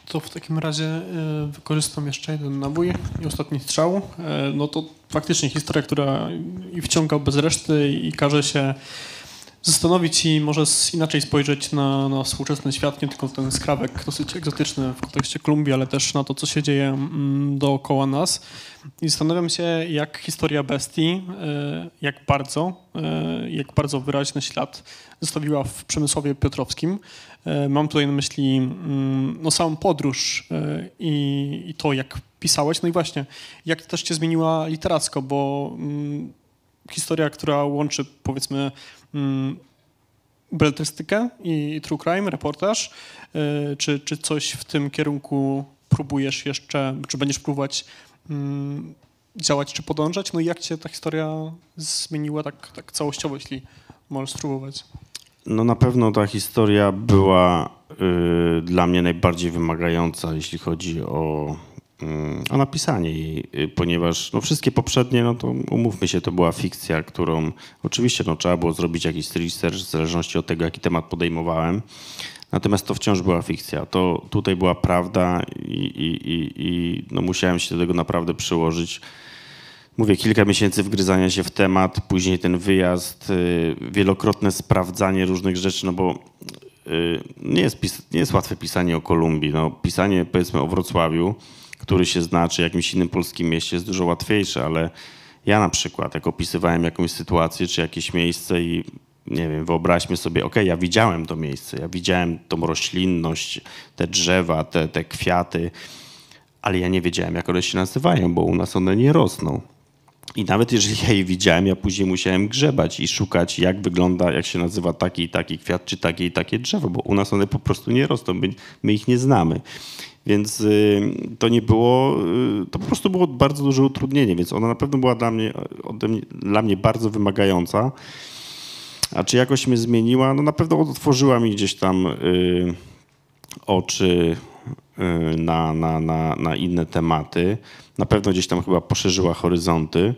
To w takim razie e, wykorzystam jeszcze jeden nabój i ostatni strzał. E, No to faktycznie historia, która i wciąga bez reszty i każe się zastanowić i może inaczej spojrzeć na, na współczesny świat, nie tylko ten skrawek dosyć egzotyczny w kontekście Kolumbii, ale też na to, co się dzieje mm, dookoła nas. I zastanawiam się, jak historia bestii, e, jak bardzo, e, jak bardzo wyraźny ślad zostawiła w Przemysłowie Piotrowskim. E, Mam tutaj na myśli mm, no, samą podróż i, i to, jak pisałeś. No i właśnie, jak też cię zmieniła literacko, bo mm, historia, która łączy powiedzmy mm, beletrystykę i true crime, reportaż, e, czy, czy coś w tym kierunku próbujesz jeszcze, czy będziesz próbować mm, działać, czy podążać? No i jak cię ta historia zmieniła tak, tak całościowo, jeśli możesz spróbować? No na pewno ta historia była y, dla mnie najbardziej wymagająca, jeśli chodzi o, y, o napisanie jej, y, ponieważ no, wszystkie poprzednie, no to umówmy się, to była fikcja, którą oczywiście no, trzeba było zrobić jakiś research w zależności od tego, jaki temat podejmowałem. Natomiast to wciąż była fikcja. To tutaj była prawda i, i, i, i no, musiałem się do tego naprawdę przyłożyć. Mówię, kilka miesięcy wgryzania się w temat, później ten wyjazd, y, wielokrotne sprawdzanie różnych rzeczy, no bo y, nie jest, nie jest łatwe pisanie o Kolumbii. No, pisanie powiedzmy o Wrocławiu, który się zna, czy jakimś innym polskim mieście jest dużo łatwiejsze, ale ja na przykład, jak opisywałem jakąś sytuację, czy jakieś miejsce i nie wiem, wyobraźmy sobie, ok, ja widziałem to miejsce, ja widziałem tą roślinność, te drzewa, te, te kwiaty, ale ja nie wiedziałem, jak one się nazywają, bo u nas one nie rosną. I nawet jeżeli ja je widziałem, ja później musiałem grzebać i szukać, jak wygląda, jak się nazywa taki i taki kwiat, czy takie i takie drzewo, bo u nas one po prostu nie rosną, my, my ich nie znamy. Więc y, to nie było, y, to po prostu było bardzo duże utrudnienie, więc ona na pewno była dla mnie, mnie, dla mnie bardzo wymagająca. A czy jakoś mnie zmieniła? No na pewno otworzyła mi gdzieś tam y, oczy y, na, na, na, na inne tematy. Na pewno gdzieś tam chyba poszerzyła horyzonty.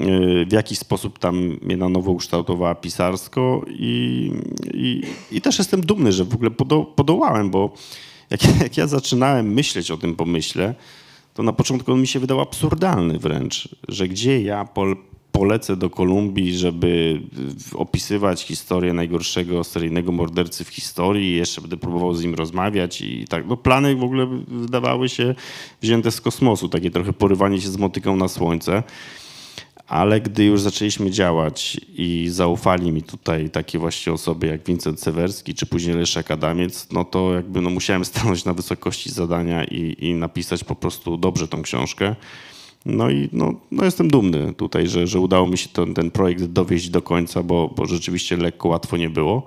Y, W jakiś sposób tam mnie na nowo ukształtowała pisarsko i, i, i też jestem dumny, że w ogóle podo, podołałem, bo jak, jak ja zaczynałem myśleć o tym pomyśle, to na początku on mi się wydał absurdalny wręcz, że gdzie ja pol, polecę do Kolumbii, żeby opisywać historię najgorszego seryjnego mordercy w historii jeszcze będę próbował z nim rozmawiać i tak. No plany w ogóle wydawały się wzięte z kosmosu, takie trochę porywanie się z motyką na słońce. Ale gdy już zaczęliśmy działać i zaufali mi tutaj takie właśnie osoby jak Wincent Sewerski czy później Leszek Adamiec, no to jakby no musiałem stanąć na wysokości zadania i, i napisać po prostu dobrze tą książkę. No i no, no jestem dumny tutaj, że, że udało mi się ten, ten projekt dowieść do końca, bo, bo rzeczywiście lekko, łatwo nie było.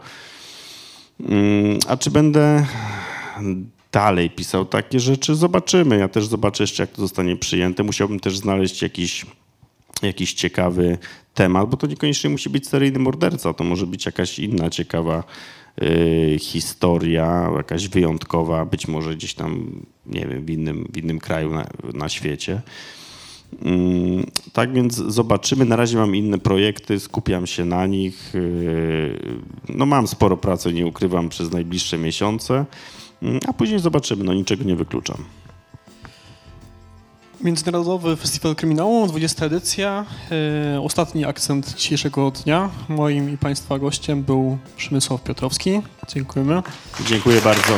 Mm, A czy będę dalej pisał takie rzeczy? Zobaczymy. Ja też zobaczę jeszcze, jak to zostanie przyjęte. Musiałbym też znaleźć jakiś, jakiś ciekawy temat, bo to niekoniecznie musi być seryjny morderca. To może być jakaś inna ciekawa y, historia, jakaś wyjątkowa, być może gdzieś tam, nie wiem, w innym, w innym kraju na, na świecie. Mm, Tak więc zobaczymy. Na razie mam inne projekty, skupiam się na nich. Yy, No mam sporo pracy, nie ukrywam, przez najbliższe miesiące, Mm, a później zobaczymy. No niczego nie wykluczam. Międzynarodowy Festiwal Kryminału, 20 edycja. E, ostatni akcent dzisiejszego dnia. Moim i Państwa gościem był Przemysław Piotrowski. Dziękujemy. Dziękuję bardzo.